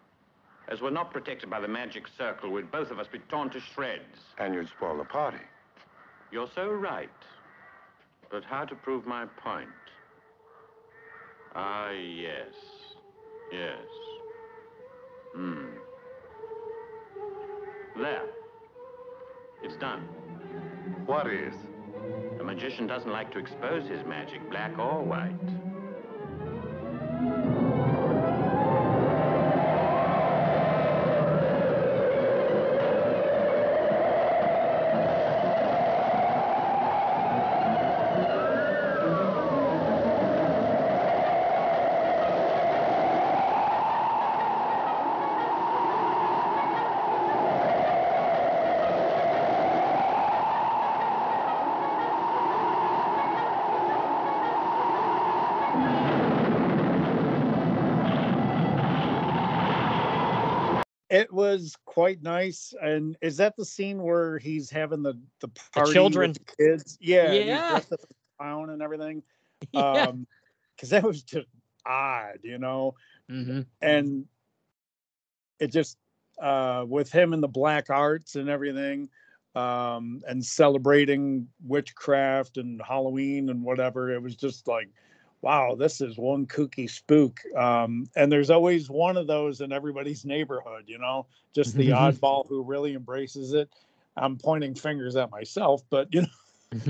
As we're not protected by the magic circle, we'd both of us be torn to shreds. And you'd spoil the party. You're so right. But how to prove my point? Ah, yes. Yes. Hmm. There. Done. What is? A magician doesn't like to expose his magic, black or white. Quite nice. And is that the scene where he's having the the party children. with the kids? Yeah, Yeah. dressed up as a clown and everything. yeah. Um, because that was just odd, you know. hmm and it just uh with him and the black arts and everything um and celebrating witchcraft and halloween and whatever it was just like wow this is one kooky spook um and there's always one of those in everybody's neighborhood you know just the oddball who really embraces it i'm pointing fingers at myself but you know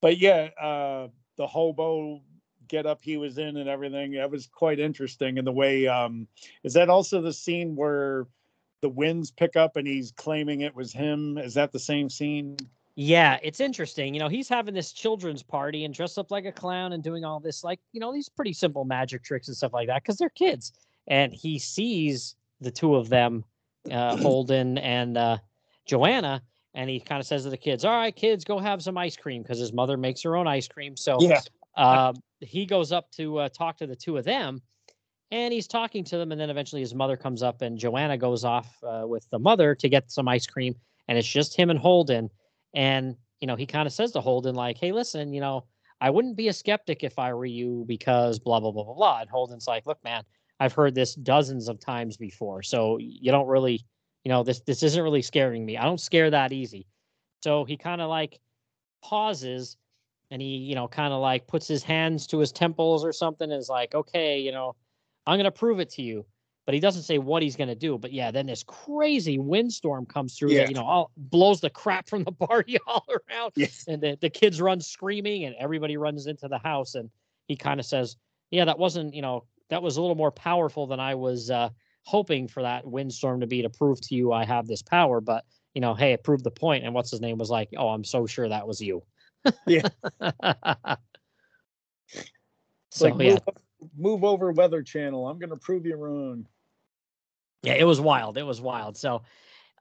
but yeah, uh, the hobo get up he was in and everything, that was quite interesting. And the way, um, is that also the scene where the winds pick up and he's claiming it was him? Is that the same scene? Yeah, it's interesting. You know, he's having this children's party and dressed up like a clown and doing all this, like, you know, these pretty simple magic tricks and stuff like that because they're kids. And he sees the two of them, uh, Holden and uh, Joanna, and he kind of says to the kids, All right, kids, go have some ice cream because his mother makes her own ice cream. So Yeah. um, he goes up to uh, talk to the two of them and he's talking to them. And then eventually his mother comes up and Joanna goes off uh, with the mother to get some ice cream. And it's just him and Holden. And, you know, he kind of says to Holden, like, hey, listen, you know, I wouldn't be a skeptic if I were you because blah, blah, blah, blah, blah. And Holden's like, look, man, I've heard this dozens of times before. So you don't really, you know, this this isn't really scaring me. I don't scare that easy. So he kind of like pauses and he, you know, kind of like puts his hands to his temples or something and is like, okay, you know, I'm going to prove it to you. But he doesn't say what he's going to do. But yeah, then this crazy windstorm comes through Yeah. that, you know, all blows the crap from the party all around. Yes. And the, the kids run screaming and everybody runs into the house. And he kind of says, yeah, that wasn't, you know, that was a little more powerful than I was uh, hoping for that windstorm to be to prove to you I have this power. But, you know, hey, it proved the point. And what's his name was like, oh, I'm so sure that was you. Yeah. So like yeah, move, move over Weather Channel. I'm gonna prove you wrong. Yeah, it was wild. It was wild. So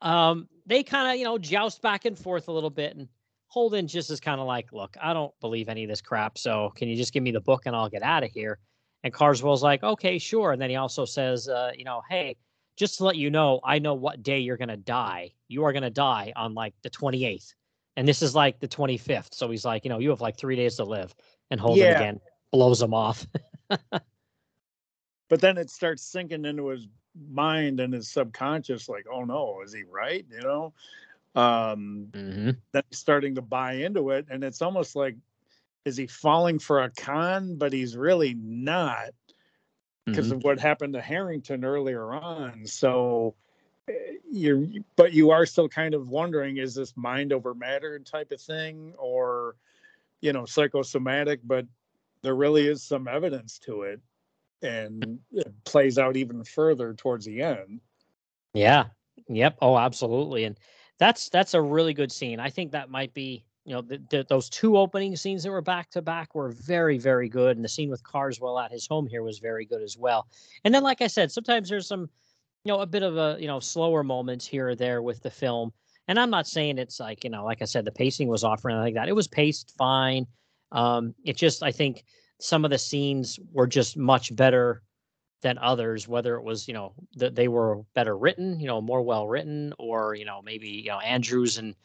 um, they kind of, you know, joust back and forth a little bit. And Holden just is kind of like, look, I don't believe any of this crap. So can you just give me the book and I'll get out of here? And Karswell's like, okay, sure. And then he also says, uh, you know, hey, just to let you know, I know what day you're going to die. You are going to die on like the 28th. And this is like the 25th. So he's like, you know, you have like three days to live. And Holden Yeah. again blows him off. But then it starts sinking into his mind and his subconscious, like, oh no, is he right? You know? Um, mm-hmm. then he's starting to buy into it. And it's almost like, is he falling for a con? But he's really not because of what happened to Harrington earlier on. So eh, you're, but you are still kind of wondering, is this mind over matter type of thing or, you know, psychosomatic? But there really is some evidence to it. And it plays out even further towards the end. Yeah. Yep. Oh, absolutely. And that's that's a really good scene. I think that might be, you know, the, the, those two opening scenes that were back to back were very, very good. And the scene with Karswell at his home here was very good as well. And then, like I said, sometimes there's some, you know, a bit of a, you know, slower moments here or there with the film. And I'm not saying it's like, you know, like I said, the pacing was off or anything like that. It was paced fine. Um, it just, I think some of the scenes were just much better than others, whether it was, you know, that they were better written, you know, more well written, or, you know, maybe, you know, Andrews and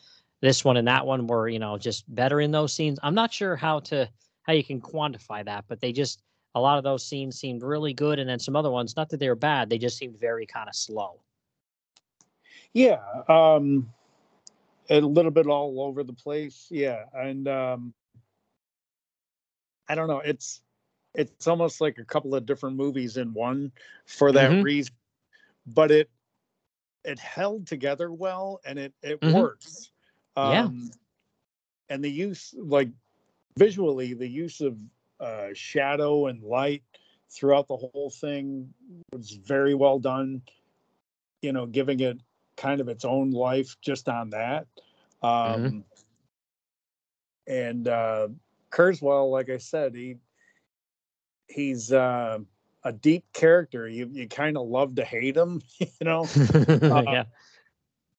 this one and that one were, you know, just better in those scenes. I'm not sure how to how you can quantify that, but they just a lot of those scenes seemed really good. And then some other ones, not that they were bad, they just seemed very kind of slow. Yeah. Um a little bit all over the place. Yeah. And um I don't know, it's it's almost like a couple of different movies in one for that Mhm. reason. But it it held together well and it it Mhm. works. Yeah. Um and the use like visually the use of uh shadow and light throughout the whole thing was very well done. You know, giving it kind of its own life just on that. Um and uh Karswell, like I said, he he's uh, a deep character. You you kind of love to hate him, you know. yeah.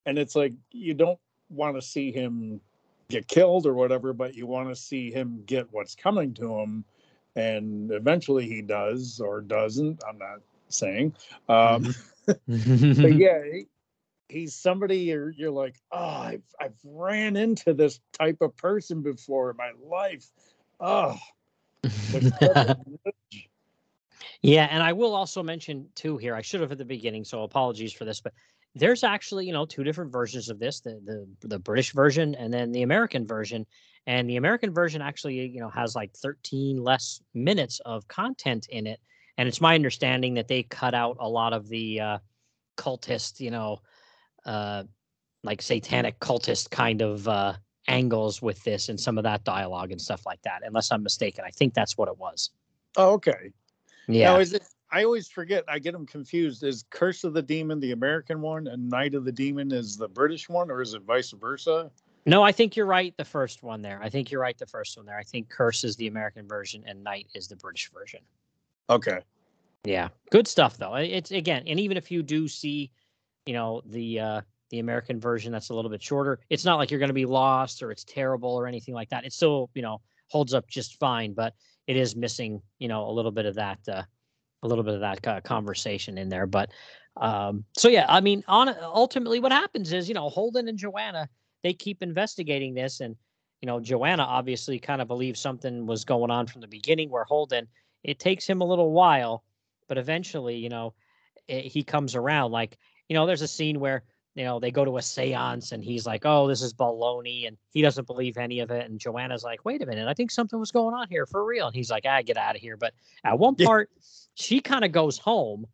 And it's like you don't want to see him get killed or whatever, but you want to see him get what's coming to him, and eventually he does or doesn't. I'm not saying, um, but yeah. He, He's somebody you're you're like, oh, I've I've ran into this type of person before in my life. Oh, Yeah, and I will also mention too here. I should have at the beginning, so apologies for this, but there's actually you know two different versions of this: the the the British version and then the American version. And the American version actually you know has like 13 less minutes of content in it, and it's my understanding that they cut out a lot of the uh, cultist, you know, uh, like satanic cultist kind of uh, angles with this and some of that dialogue and stuff like that. Unless I'm mistaken, I think that's what it was. oh, okay. Yeah. Now, is it? I always forget. I get them confused. Is Curse of the Demon the American one, and Night of the Demon is the British one, or is it vice versa? No, I think you're right. The first one there. I think you're right. The first one there. I think Curse is the American version and Night is the British version. Okay. Yeah, good stuff though. It's again, and even if you do see, you know, the uh the American version that's a little bit shorter, it's not like you're going to be lost or it's terrible or anything like that. It still, you know, holds up just fine, but it is missing, you know, a little bit of that, uh, a little bit of that uh, conversation in there. But um, so yeah, I mean, on ultimately, what happens is, you know, Holden and Joanna they keep investigating this, and you know, Joanna obviously kind of believes something was going on from the beginning. Where Holden, it takes him a little while, but eventually, you know, eh, he comes around. Like, you know, there's a scene where you know they go to a séance, and he's like, "Oh, this is baloney," and he doesn't believe any of it. And Joanna's like, "Wait a minute, I think something was going on here for real." And he's like, "Ah, get out of here." But at one Yeah. part, she kind of goes home.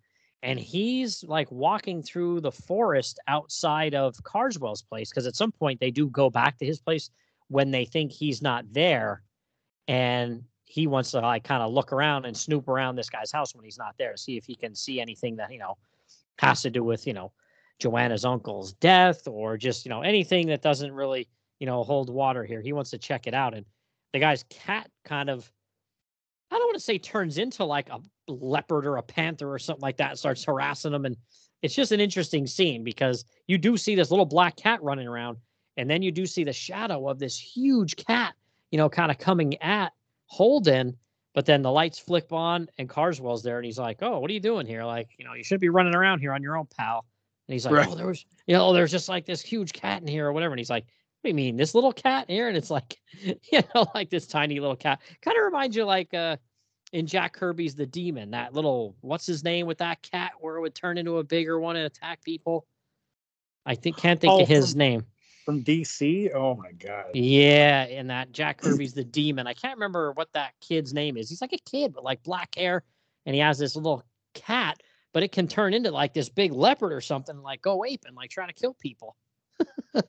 And he's like walking through the forest outside of Karswell's place because at some point they do go back to his place when they think he's not there and he wants to like kind of look around and snoop around this guy's house when he's not there to see if he can see anything that you know has to do with you know joanna's uncle's death or just you know anything that doesn't really you know hold water here. He wants to check it out. And the guy's cat kind of i don't want to say turns into like a leopard or a panther or something like that and starts harassing him. And it's just an interesting scene because you do see this little black cat running around and then you do see the shadow of this huge cat you know, kind of coming at Holden, but then the lights flick on and Karswell's there and he's like, Oh, what are you doing here? Like, you know, you should be running around here on your own, pal. And he's like, Right. Oh, there was, you know, there's just like this huge cat in here or whatever. And he's like, What do you mean, this little cat here? And it's like, you know, like this tiny little cat. Kind of reminds you like uh in Jack Kirby's The Demon, that little what's his name with that cat where it would turn into a bigger one and attack people. I think can't think Oh, of his from- name. From DC. Oh my god. Yeah, and that Jack Kirby's the demon. I can't remember what that kid's name is. He's like a kid, but like black hair, and he has this little cat, but it can turn into like this big leopard or something, and, like go ape and like trying to kill people. kind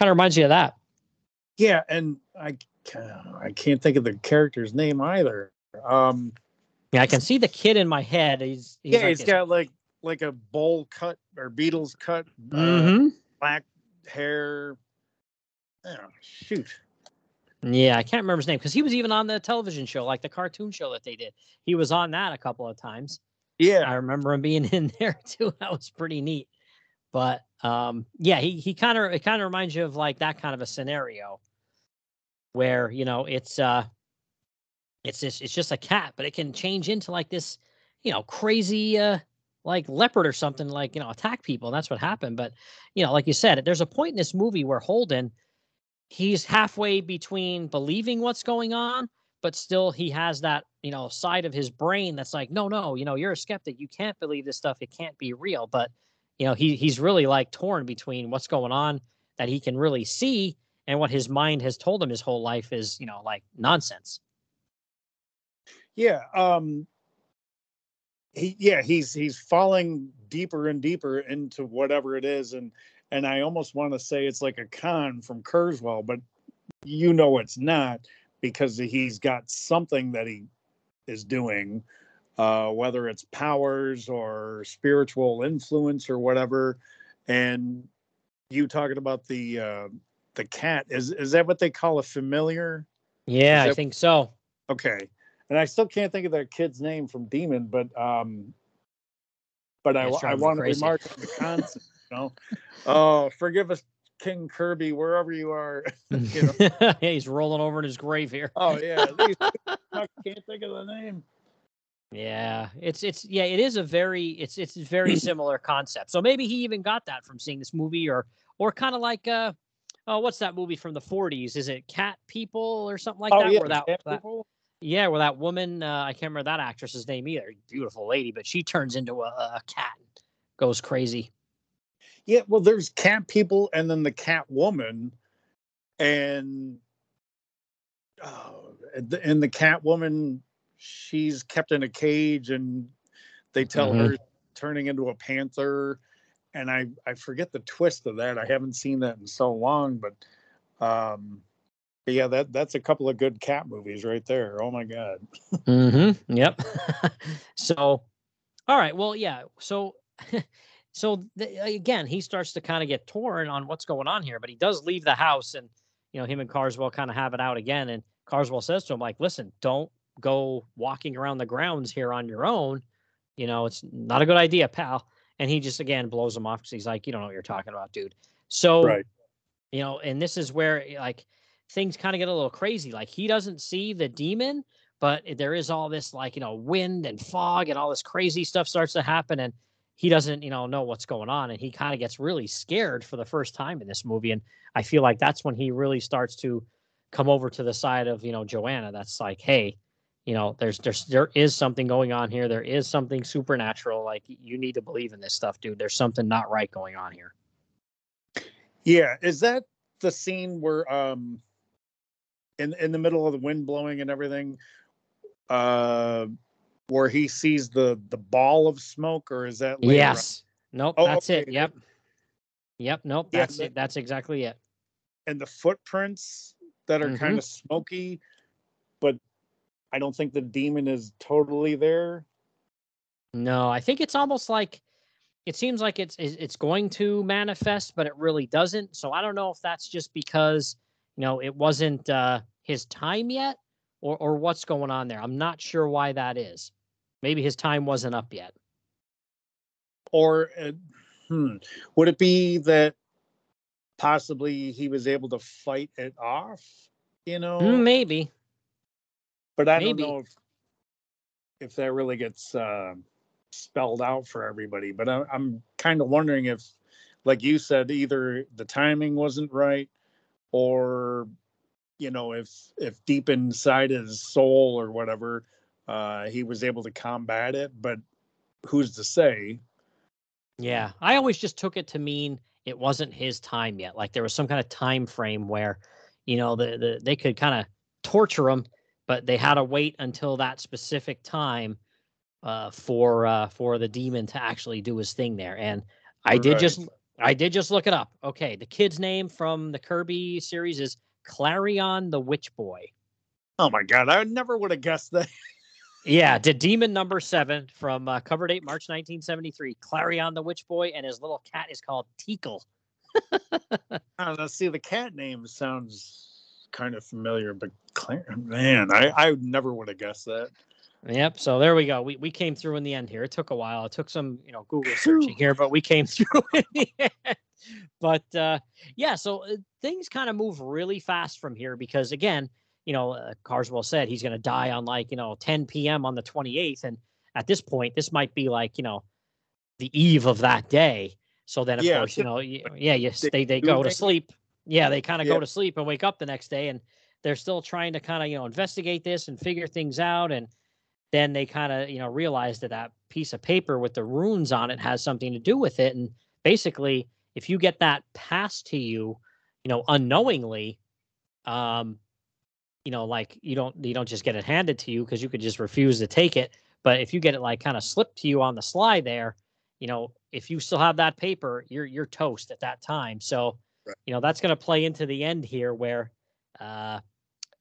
of reminds you of that. Yeah, and I I can't think of the character's name either. Um, Yeah, I can see the kid in my head. He's, he's yeah, like he's this- got like like a bowl cut or Beatles cut, uh, Mhm. black hair. Oh, shoot. Yeah, I can't remember his name because he was even on the television show, like the cartoon show that they did. He was on that a couple of times. Yeah, I remember him being in there too. That was pretty neat. But um, yeah, he he kind of it kind of reminds you of like that kind of a scenario where you know it's uh it's just it's just a cat, but it can change into like this you know, crazy uh like leopard or something like, you know, attack people. That's what happened. But, you know, like you said, there's a point in this movie where Holden he's halfway between believing what's going on, but still he has that, you know, side of his brain that's like, no, no, you know, you're a skeptic. You can't believe this stuff. It can't be real. But, you know, he he's really like torn between what's going on that he can really see and what his mind has told him his whole life is, you know, like nonsense. Yeah. Um he yeah, he's he's falling deeper and deeper into whatever it is. And and I almost want to say it's like a con from Karswell, but you know it's not because he's got something that he is doing, uh, whether it's powers or spiritual influence or whatever. And you talking about the uh, the cat is is that what they call a familiar? Yeah, Is I think so. Okay, and I still can't think of that kid's name from Demon, but um, but I I want to remark on the concept. You know, oh, forgive us, King Kirby, wherever you are. you know. yeah, he's rolling over in his grave here. Oh yeah, I can't think of the name. Yeah, it's it's yeah, it is a very it's it's very similar concept. So maybe he even got that from seeing this movie, or or kind of like uh, oh, what's that movie from the '40s? Is it Cat People or something like oh that? yeah, where that, Cat that yeah, where that woman uh, I can't remember that actress's name either. Beautiful lady, but she turns into a, a cat, and goes crazy. Yeah, well, there's cat people and then the cat woman, and oh, and the- cat woman, she's kept in a cage, and they tell Mhm. her turning into a panther, and I I forget the twist of that. I haven't seen that in so long, but um, but yeah, that that's a couple of good cat movies right there. Oh my god. Mm-hmm. Yep. so, all right. Well, yeah. So, so the, again, he starts to kind of get torn on what's going on here, but he does leave the house, and you know, him and Karswell kind of have it out again. And Karswell says to him, like, "Listen, don't go walking around the grounds here on your own. You know, it's not a good idea, pal." And he just again blows him off because he's like, "You don't know what you're talking about, dude." So, Right. you know, and this is where eh, like things kind of get a little crazy. Like he doesn't see the demon, but there is all this like you know wind and fog and all this crazy stuff starts to happen and he doesn't you know know what's going on and he kind of gets really scared for the first time in this movie and i feel like that's when he really starts to come over to the side of you know joanna that's like hey you know there's there's there is something going on here. There is something supernatural. Like you need to believe in this stuff dude. There's something not right going on here. Yeah, is that the scene where um in in the middle of the wind blowing and everything uh where he sees the the ball of smoke or is that later on? yes nope Oh, that's it yep yep nope Yeah, that's it that's exactly it and the footprints that are Mhm. kind of smoky but I don't think the demon is totally there. No, I think it's almost like it seems like it's it's it's going to manifest, but it really doesn't. So I don't know if that's just because you know it wasn't uh, his time yet, or or what's going on there. I'm not sure why that is. Maybe his time wasn't up yet. Or uh, hmm, would it be that possibly he was able to fight it off? You know, Mm, Maybe. but I maybe. don't know if if that really gets uh, spelled out for everybody. But I, I'm kind of wondering if, like you said, either the timing wasn't right, or you know, if if deep inside his soul or whatever, uh, he was able to combat it. But who's to say? Yeah, I always just took it to mean it wasn't his time yet. Like there was some kind of time frame where, you know, the, the they could kind of torture him, but they had to wait until that specific time uh, for uh, for the demon to actually do his thing there. And I did just I did just look it up. Okay, the kid's name from the Kirby series is Klarion the Witch Boy. Oh my god, I never would have guessed that. Yeah, the demon number seven from uh, cover date March 1973. Klarion the Witch Boy, and his little cat is called Teekl. I. See, the cat name sounds kind of familiar, but Claire, man, I I never would have guessed that. Yep. So there we go. We we came through in the end here. It took a while. It took some, you know, Google searching here, but we came through in the end. But uh, yeah, so uh, things kind of move really fast from here because again, you know, uh, Karswell said he's going to die on like you know 10 p.m. on the 28th, and at this point, this might be like you know, the eve of that day. So then, of Yeah, course, you know, yeah, yes, they they they go to sleep. Yeah, they kind of Yeah. go to sleep and wake up the next day, and they're still trying to kind of you know investigate this and figure things out, and then they kind of you know realize that that piece of paper with the runes on it has something to do with it, and basically, if you get that passed to you, you know, unknowingly, um, you know, like you don't you don't just get it handed to you because you could just refuse to take it. But if you get it like kind of slipped to you on the slide there, you know, if you still have that paper, you're you're toast at that time. So, Right. you know, that's going to play into the end here where uh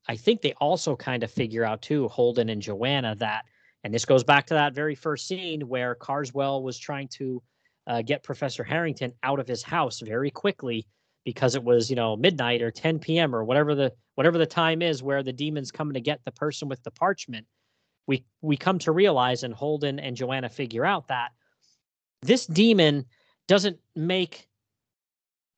I think they also kind of figure out too, Holden and Joanna, that, and this goes back to that very first scene where Karswell was trying to uh, get Professor Harrington out of his house very quickly because it was, you know, midnight or 10 p.m. or whatever the whatever the time is where the demon's coming to get the person with the parchment. We we come to realize, and Holden and Joanna figure out that this demon doesn't make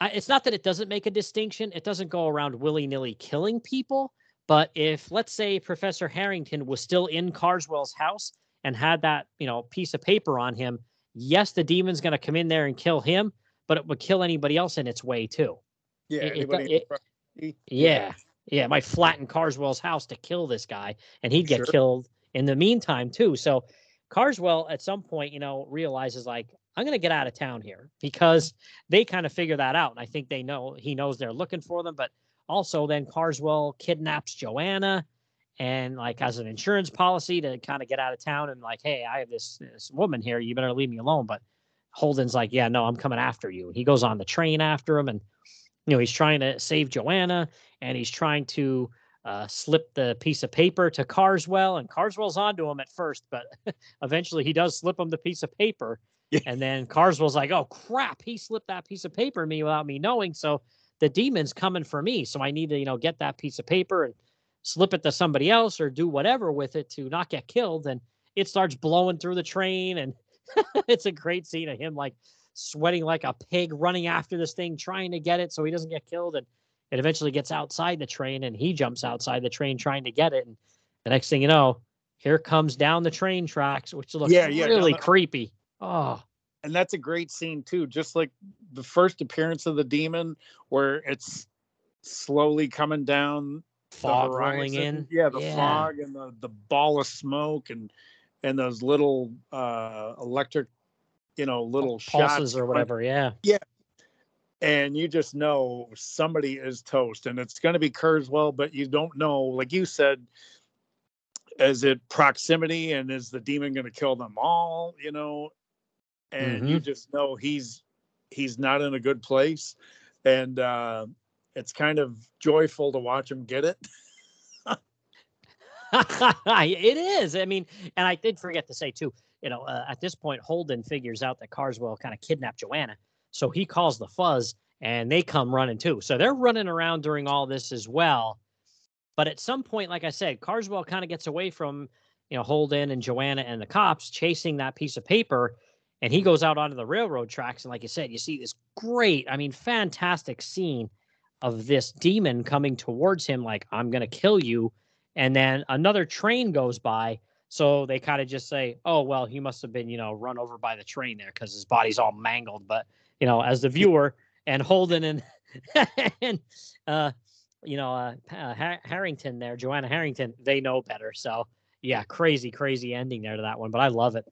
it's not that it doesn't make a distinction. It doesn't go around willy nilly killing people. But if, let's say, Professor Harrington was still in Karswell's house and had that, you know, piece of paper on him, yes, the demon's going to come in there and kill him, but it would kill anybody else in its way too. Yeah, It- it- it- property? Yeah. Yeah. It might flatten Karswell's house to kill this guy, and he'd get Sure. killed in the meantime, too. So Karswell, at some point, you know, realizes, like, I'm going to get out of town here because they kind of figure that out. And I think they know, he knows they're looking for them. But also, then Karswell kidnaps Joanna and, like, has an insurance policy to kind of get out of town and, like, hey, I have this, this woman here. You better leave me alone. But Holden's like, yeah, no, I'm coming after you. He goes on the train after him and, you know, he's trying to save Joanna and he's trying to uh, slip the piece of paper to Karswell, and Karswell's onto him at first, but eventually he does slip him the piece of paper. Yeah. And then Karswell's like, "Oh crap, he slipped that piece of paper to me without me knowing." So the demon's coming for me, so I need to, you know, get that piece of paper and slip it to somebody else or do whatever with it to not get killed. And it starts blowing through the train, and it's a great scene of him like sweating like a pig running after this thing, trying to get it so he doesn't get killed. And it eventually gets outside the train and he jumps outside the train trying to get it. And the next thing you know, here comes down the train tracks, which looks Yeah, yeah, really the- creepy. Oh, and that's a great scene too just like the first appearance of the demon where it's slowly coming down the fog rolling in. yeah the Yeah. fog and the the ball of smoke and and those little uh electric you know little pulses shots or whatever. Yeah. Yeah. And you just know somebody is toast and it's going to be Karswell, but you don't know like you said is it proximity and is the demon going to kill them all you know and you just know he's he's not in a good place and uh it's kind of joyful to watch him get it it is. I mean, and I did forget to say too, you know, uh, at this point, Holden figures out that Karswell kind of kidnapped Joanna. So he calls the fuzz and they come running too. So they're running around during all this as well. But at some point, like I said, Karswell kind of gets away from, you know, Holden and Joanna and the cops chasing that piece of paper. And he goes out onto the railroad tracks. And like you said, you see this great, I mean, fantastic scene of this demon coming towards him, like, I'm going to kill you and then another train goes by so they kind of just say oh well he must have been you know run over by the train there because his body's all mangled. But you know as the viewer and holden and and uh you know uh, uh Har- harrington there joanna harrington they know better. So yeah crazy crazy ending there to that one but i love it.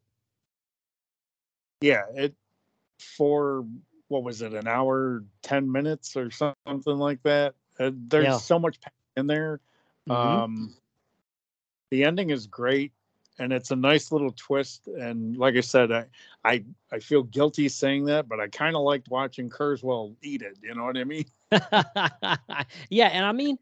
Yeah it for what was it an hour 10 minutes or something like that? Uh, there's Yeah. so much in there. Mhm. Um, the ending is great, and it's a nice little twist. And like I said, I I, I feel guilty saying that, but I kind of liked watching Karswell eat it. You know what I mean? yeah, and I mean,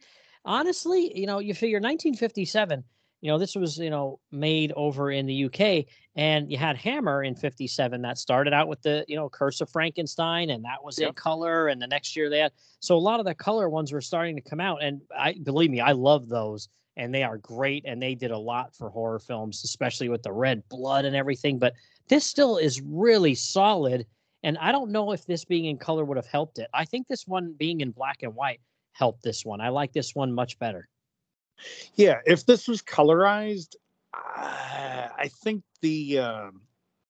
honestly, you know, you figure 1957, you know, this was, you know, made over in the UK, and you had Hammer in 57 that started out with the, you know, Curse of Frankenstein, and that was in color, and the next year they had, so a lot of the color ones were starting to come out, and I believe me, I love those, and they are great, and they did a lot for horror films, especially with the red blood and everything, but this still is really solid. And I don't know if this being in color would have helped it. I think this one being in black and white helped this one. I like this one much better. Yeah. If this was colorized, I, I think the uh,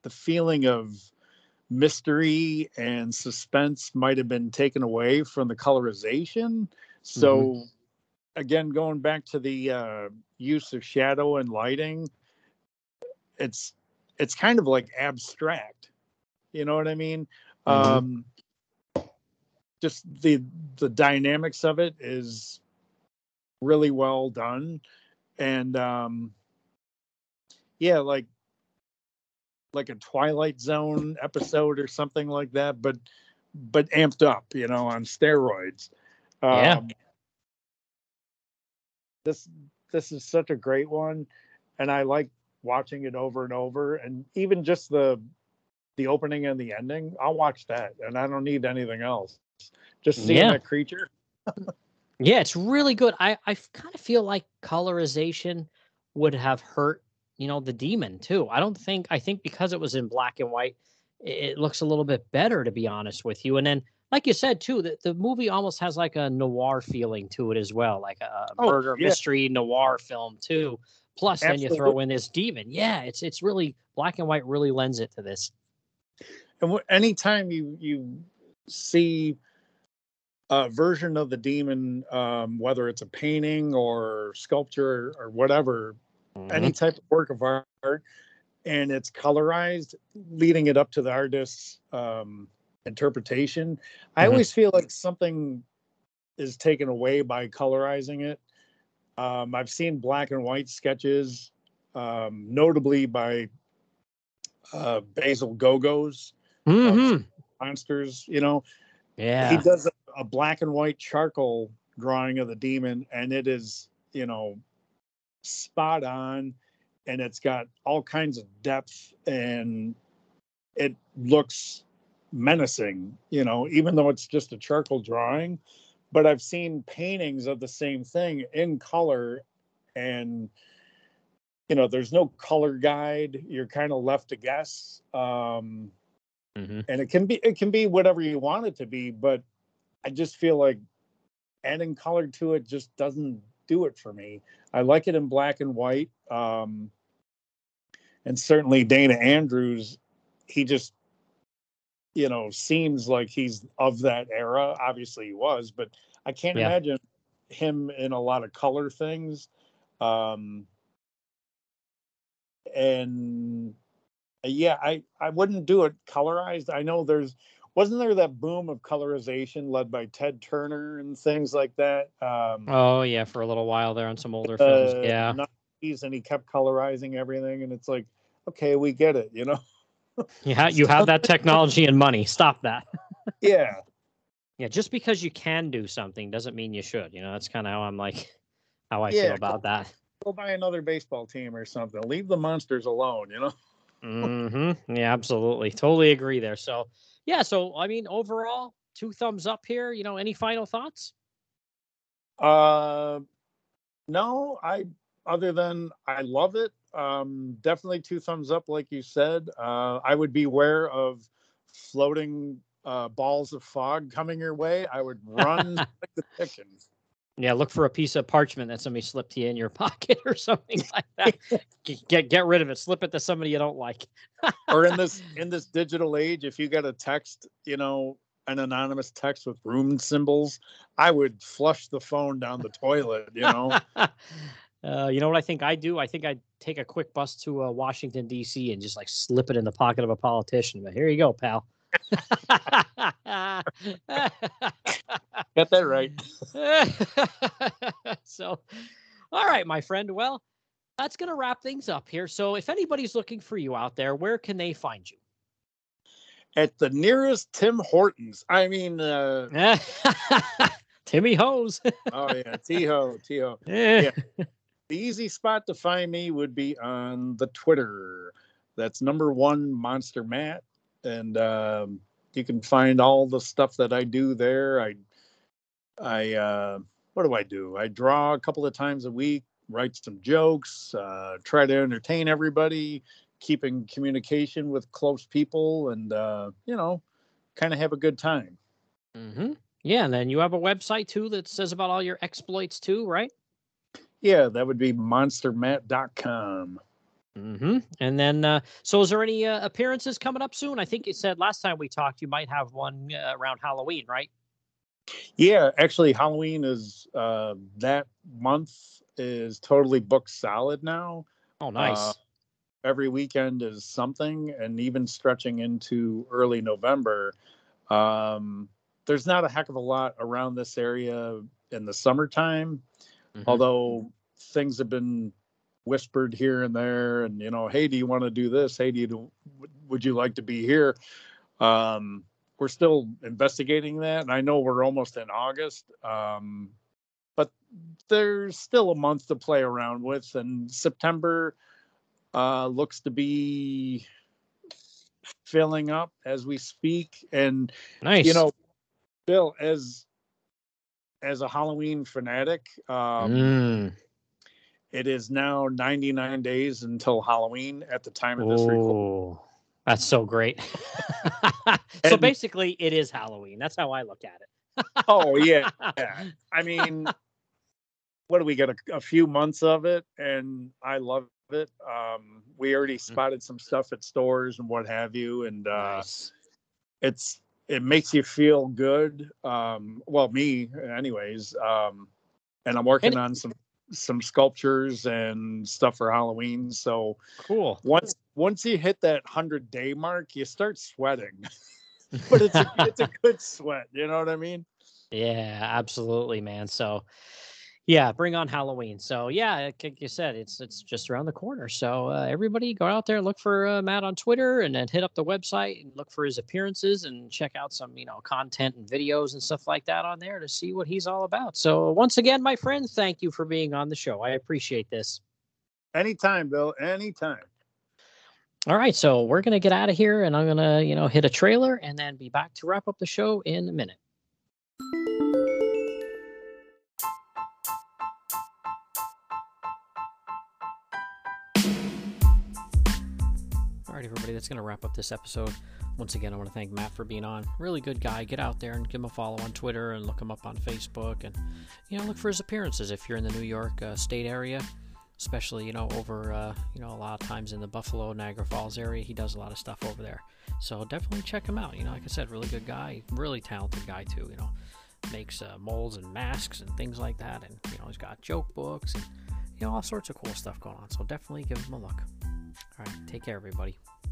the feeling of mystery and suspense might have been taken away from the colorization. So again, going back to the uh, use of shadow and lighting, it's it's kind of like abstract. You know what I mean? Mhm. Um, just the the dynamics of it is really well done, and um, yeah, like like a Twilight Zone episode or something like that, but but amped up, you know, on steroids. Yeah. This this is such a great one, and I like watching it over and over, and even just the the opening and the ending. I'll watch that, and I don't need anything else. Just seeing Yeah. that creature. Yeah, it's really good. I I kind of feel like colorization would have hurt, you know, the demon too. I don't think I think because it was in black and white, it, looks a little bit better to be honest with you. And then, like you said too, the, the movie almost has like a noir feeling to it as well, like a Oh, murder yeah. mystery noir film too. Plus, then you throw in this demon. Yeah, it's it's really black and white really lends it to this. And anytime you you see a version of the demon, um, whether it's a painting or sculpture or whatever, any Mhm. type of work of art, and it's colorized, leading it up to the artist's um, interpretation, I Mhm. always feel like something is taken away by colorizing it. Um, I've seen black and white sketches, um, notably by uh, Basil Gogos Mhm. monsters. You know, Yeah. he does a, a black and white charcoal drawing of the demon, and it is you know spot on, and it's got all kinds of depth, and it looks menacing. You know, even though it's just a charcoal drawing, but I've seen paintings of the same thing in color, and you know, there's no color guide. You're kind of left to guess. Um, Mhm. and it can be it can be whatever you want it to be but i just feel like adding color to it just doesn't do it for me i like it in black and white um and certainly dana andrews he just you know seems like he's of that era obviously he was but i can't Yeah. imagine him in a lot of color things um and uh, yeah i i wouldn't do it colorized i know there's wasn't there that boom of colorization led by ted turner and things like that um Oh yeah, for a little while there on some older films. uh, Yeah. 90s, and he kept colorizing everything and it's like okay we get it you know You have you have that technology and money. Stop that. yeah Yeah, just because you can do something doesn't mean you should. You know, that's kind of how I'm like, how I Yeah, feel about that. go buy another baseball team or something leave the monsters alone you know mm-hmm. Yeah, absolutely, totally agree there. So, yeah, so I mean, overall, two thumbs up here. You know, any final thoughts? Uh, no, I other than I love it. Um, definitely two thumbs up, like you said. Uh, I would beware of floating uh, balls of fog coming your way. I would run like the chickens. Yeah, look for a piece of parchment that somebody slipped to you in your pocket or something like that. Get get rid of it. Slip it to somebody you don't like. Or in this in this digital age, if you got a text, you know, an anonymous text with rune symbols, I would flush the phone down the toilet. You know. Uh, you know what I think I do? I think I'd take a quick bus to uh, Washington D.C. and just like slip it in the pocket of a politician. But here you go, pal. Got that right. so, all right, my friend. Well, that's going to wrap things up here. So, if anybody's looking for you out there, where can they find you? At the nearest Tim Hortons. I mean, uh, Timmy Hose. oh yeah, Tiho, Tiho. yeah. The easy spot to find me would be on the Twitter. That's number one Monster Matt, and um, you can find all the stuff that I do there. I, I, uh, what do I do? I draw a couple of times a week, write some jokes, uh, try to entertain everybody, keeping communication with close people, and uh, you know, kind of have a good time. hmm Yeah, and then you have a website too that says about all your exploits too, right? Yeah, that would be monstermatt.com. Mm-hmm. And then, uh, so is there any uh, appearances coming up soon? I think you said last time we talked you might have one uh, around Halloween, right? Yeah, actually, Halloween is uh, that month is totally booked solid now. Oh, nice. Uh, every weekend is something, and even stretching into early November. Um, there's not a heck of a lot around this area in the summertime, Mhm. although things have been whispered here and there and you know hey do you want to do this hey do you do, would you like to be here um we're still investigating that and i know we're almost in august um but there's still a month to play around with and september uh looks to be filling up as we speak and nice. you know bill as as a halloween fanatic um Mm. it is now 99 days until halloween at the time of this recording that's so great. so And- basically, it is Halloween. That's how I look at it. oh yeah yeah. i mean what do we get a, a few months of it and i love it um we already spotted some stuff at stores and what have you and uh nice. it's it makes you feel good um well me anyways um and i'm working And- on some some sculptures and stuff for halloween so Cool. once once you hit that 100 day mark you start sweating but it's a, it's a good sweat you know what i mean Yeah, absolutely, man. So, yeah, bring on Halloween. So, yeah, like you said, it's it's just around the corner. So, uh, everybody go out there, and look for uh, Matt on Twitter, and then hit up the website and look for his appearances and check out some you know content and videos and stuff like that on there to see what he's all about. So, once again, my friends, thank you for being on the show. I appreciate this. anytime bill anytime All right, so we're gonna get out of here, and I'm gonna you know hit a trailer and then be back to wrap up the show in a minute. Right, everybody, that's going to wrap up this episode. Once again, I want to thank Matt for being on. Really good guy. Get out there and give him a follow on Twitter and look him up on Facebook and, you know, look for his appearances if you're in the New York uh, State area, especially, you know, over, uh, you know, a lot of times in the Buffalo, Niagara Falls area. He does a lot of stuff over there. So definitely check him out. You know, like I said, really good guy. Really talented guy, too. You know, makes uh, molds and masks and things like that. And, you know, he's got joke books and, you know, all sorts of cool stuff going on. So definitely give him a look. All right, take care, everybody.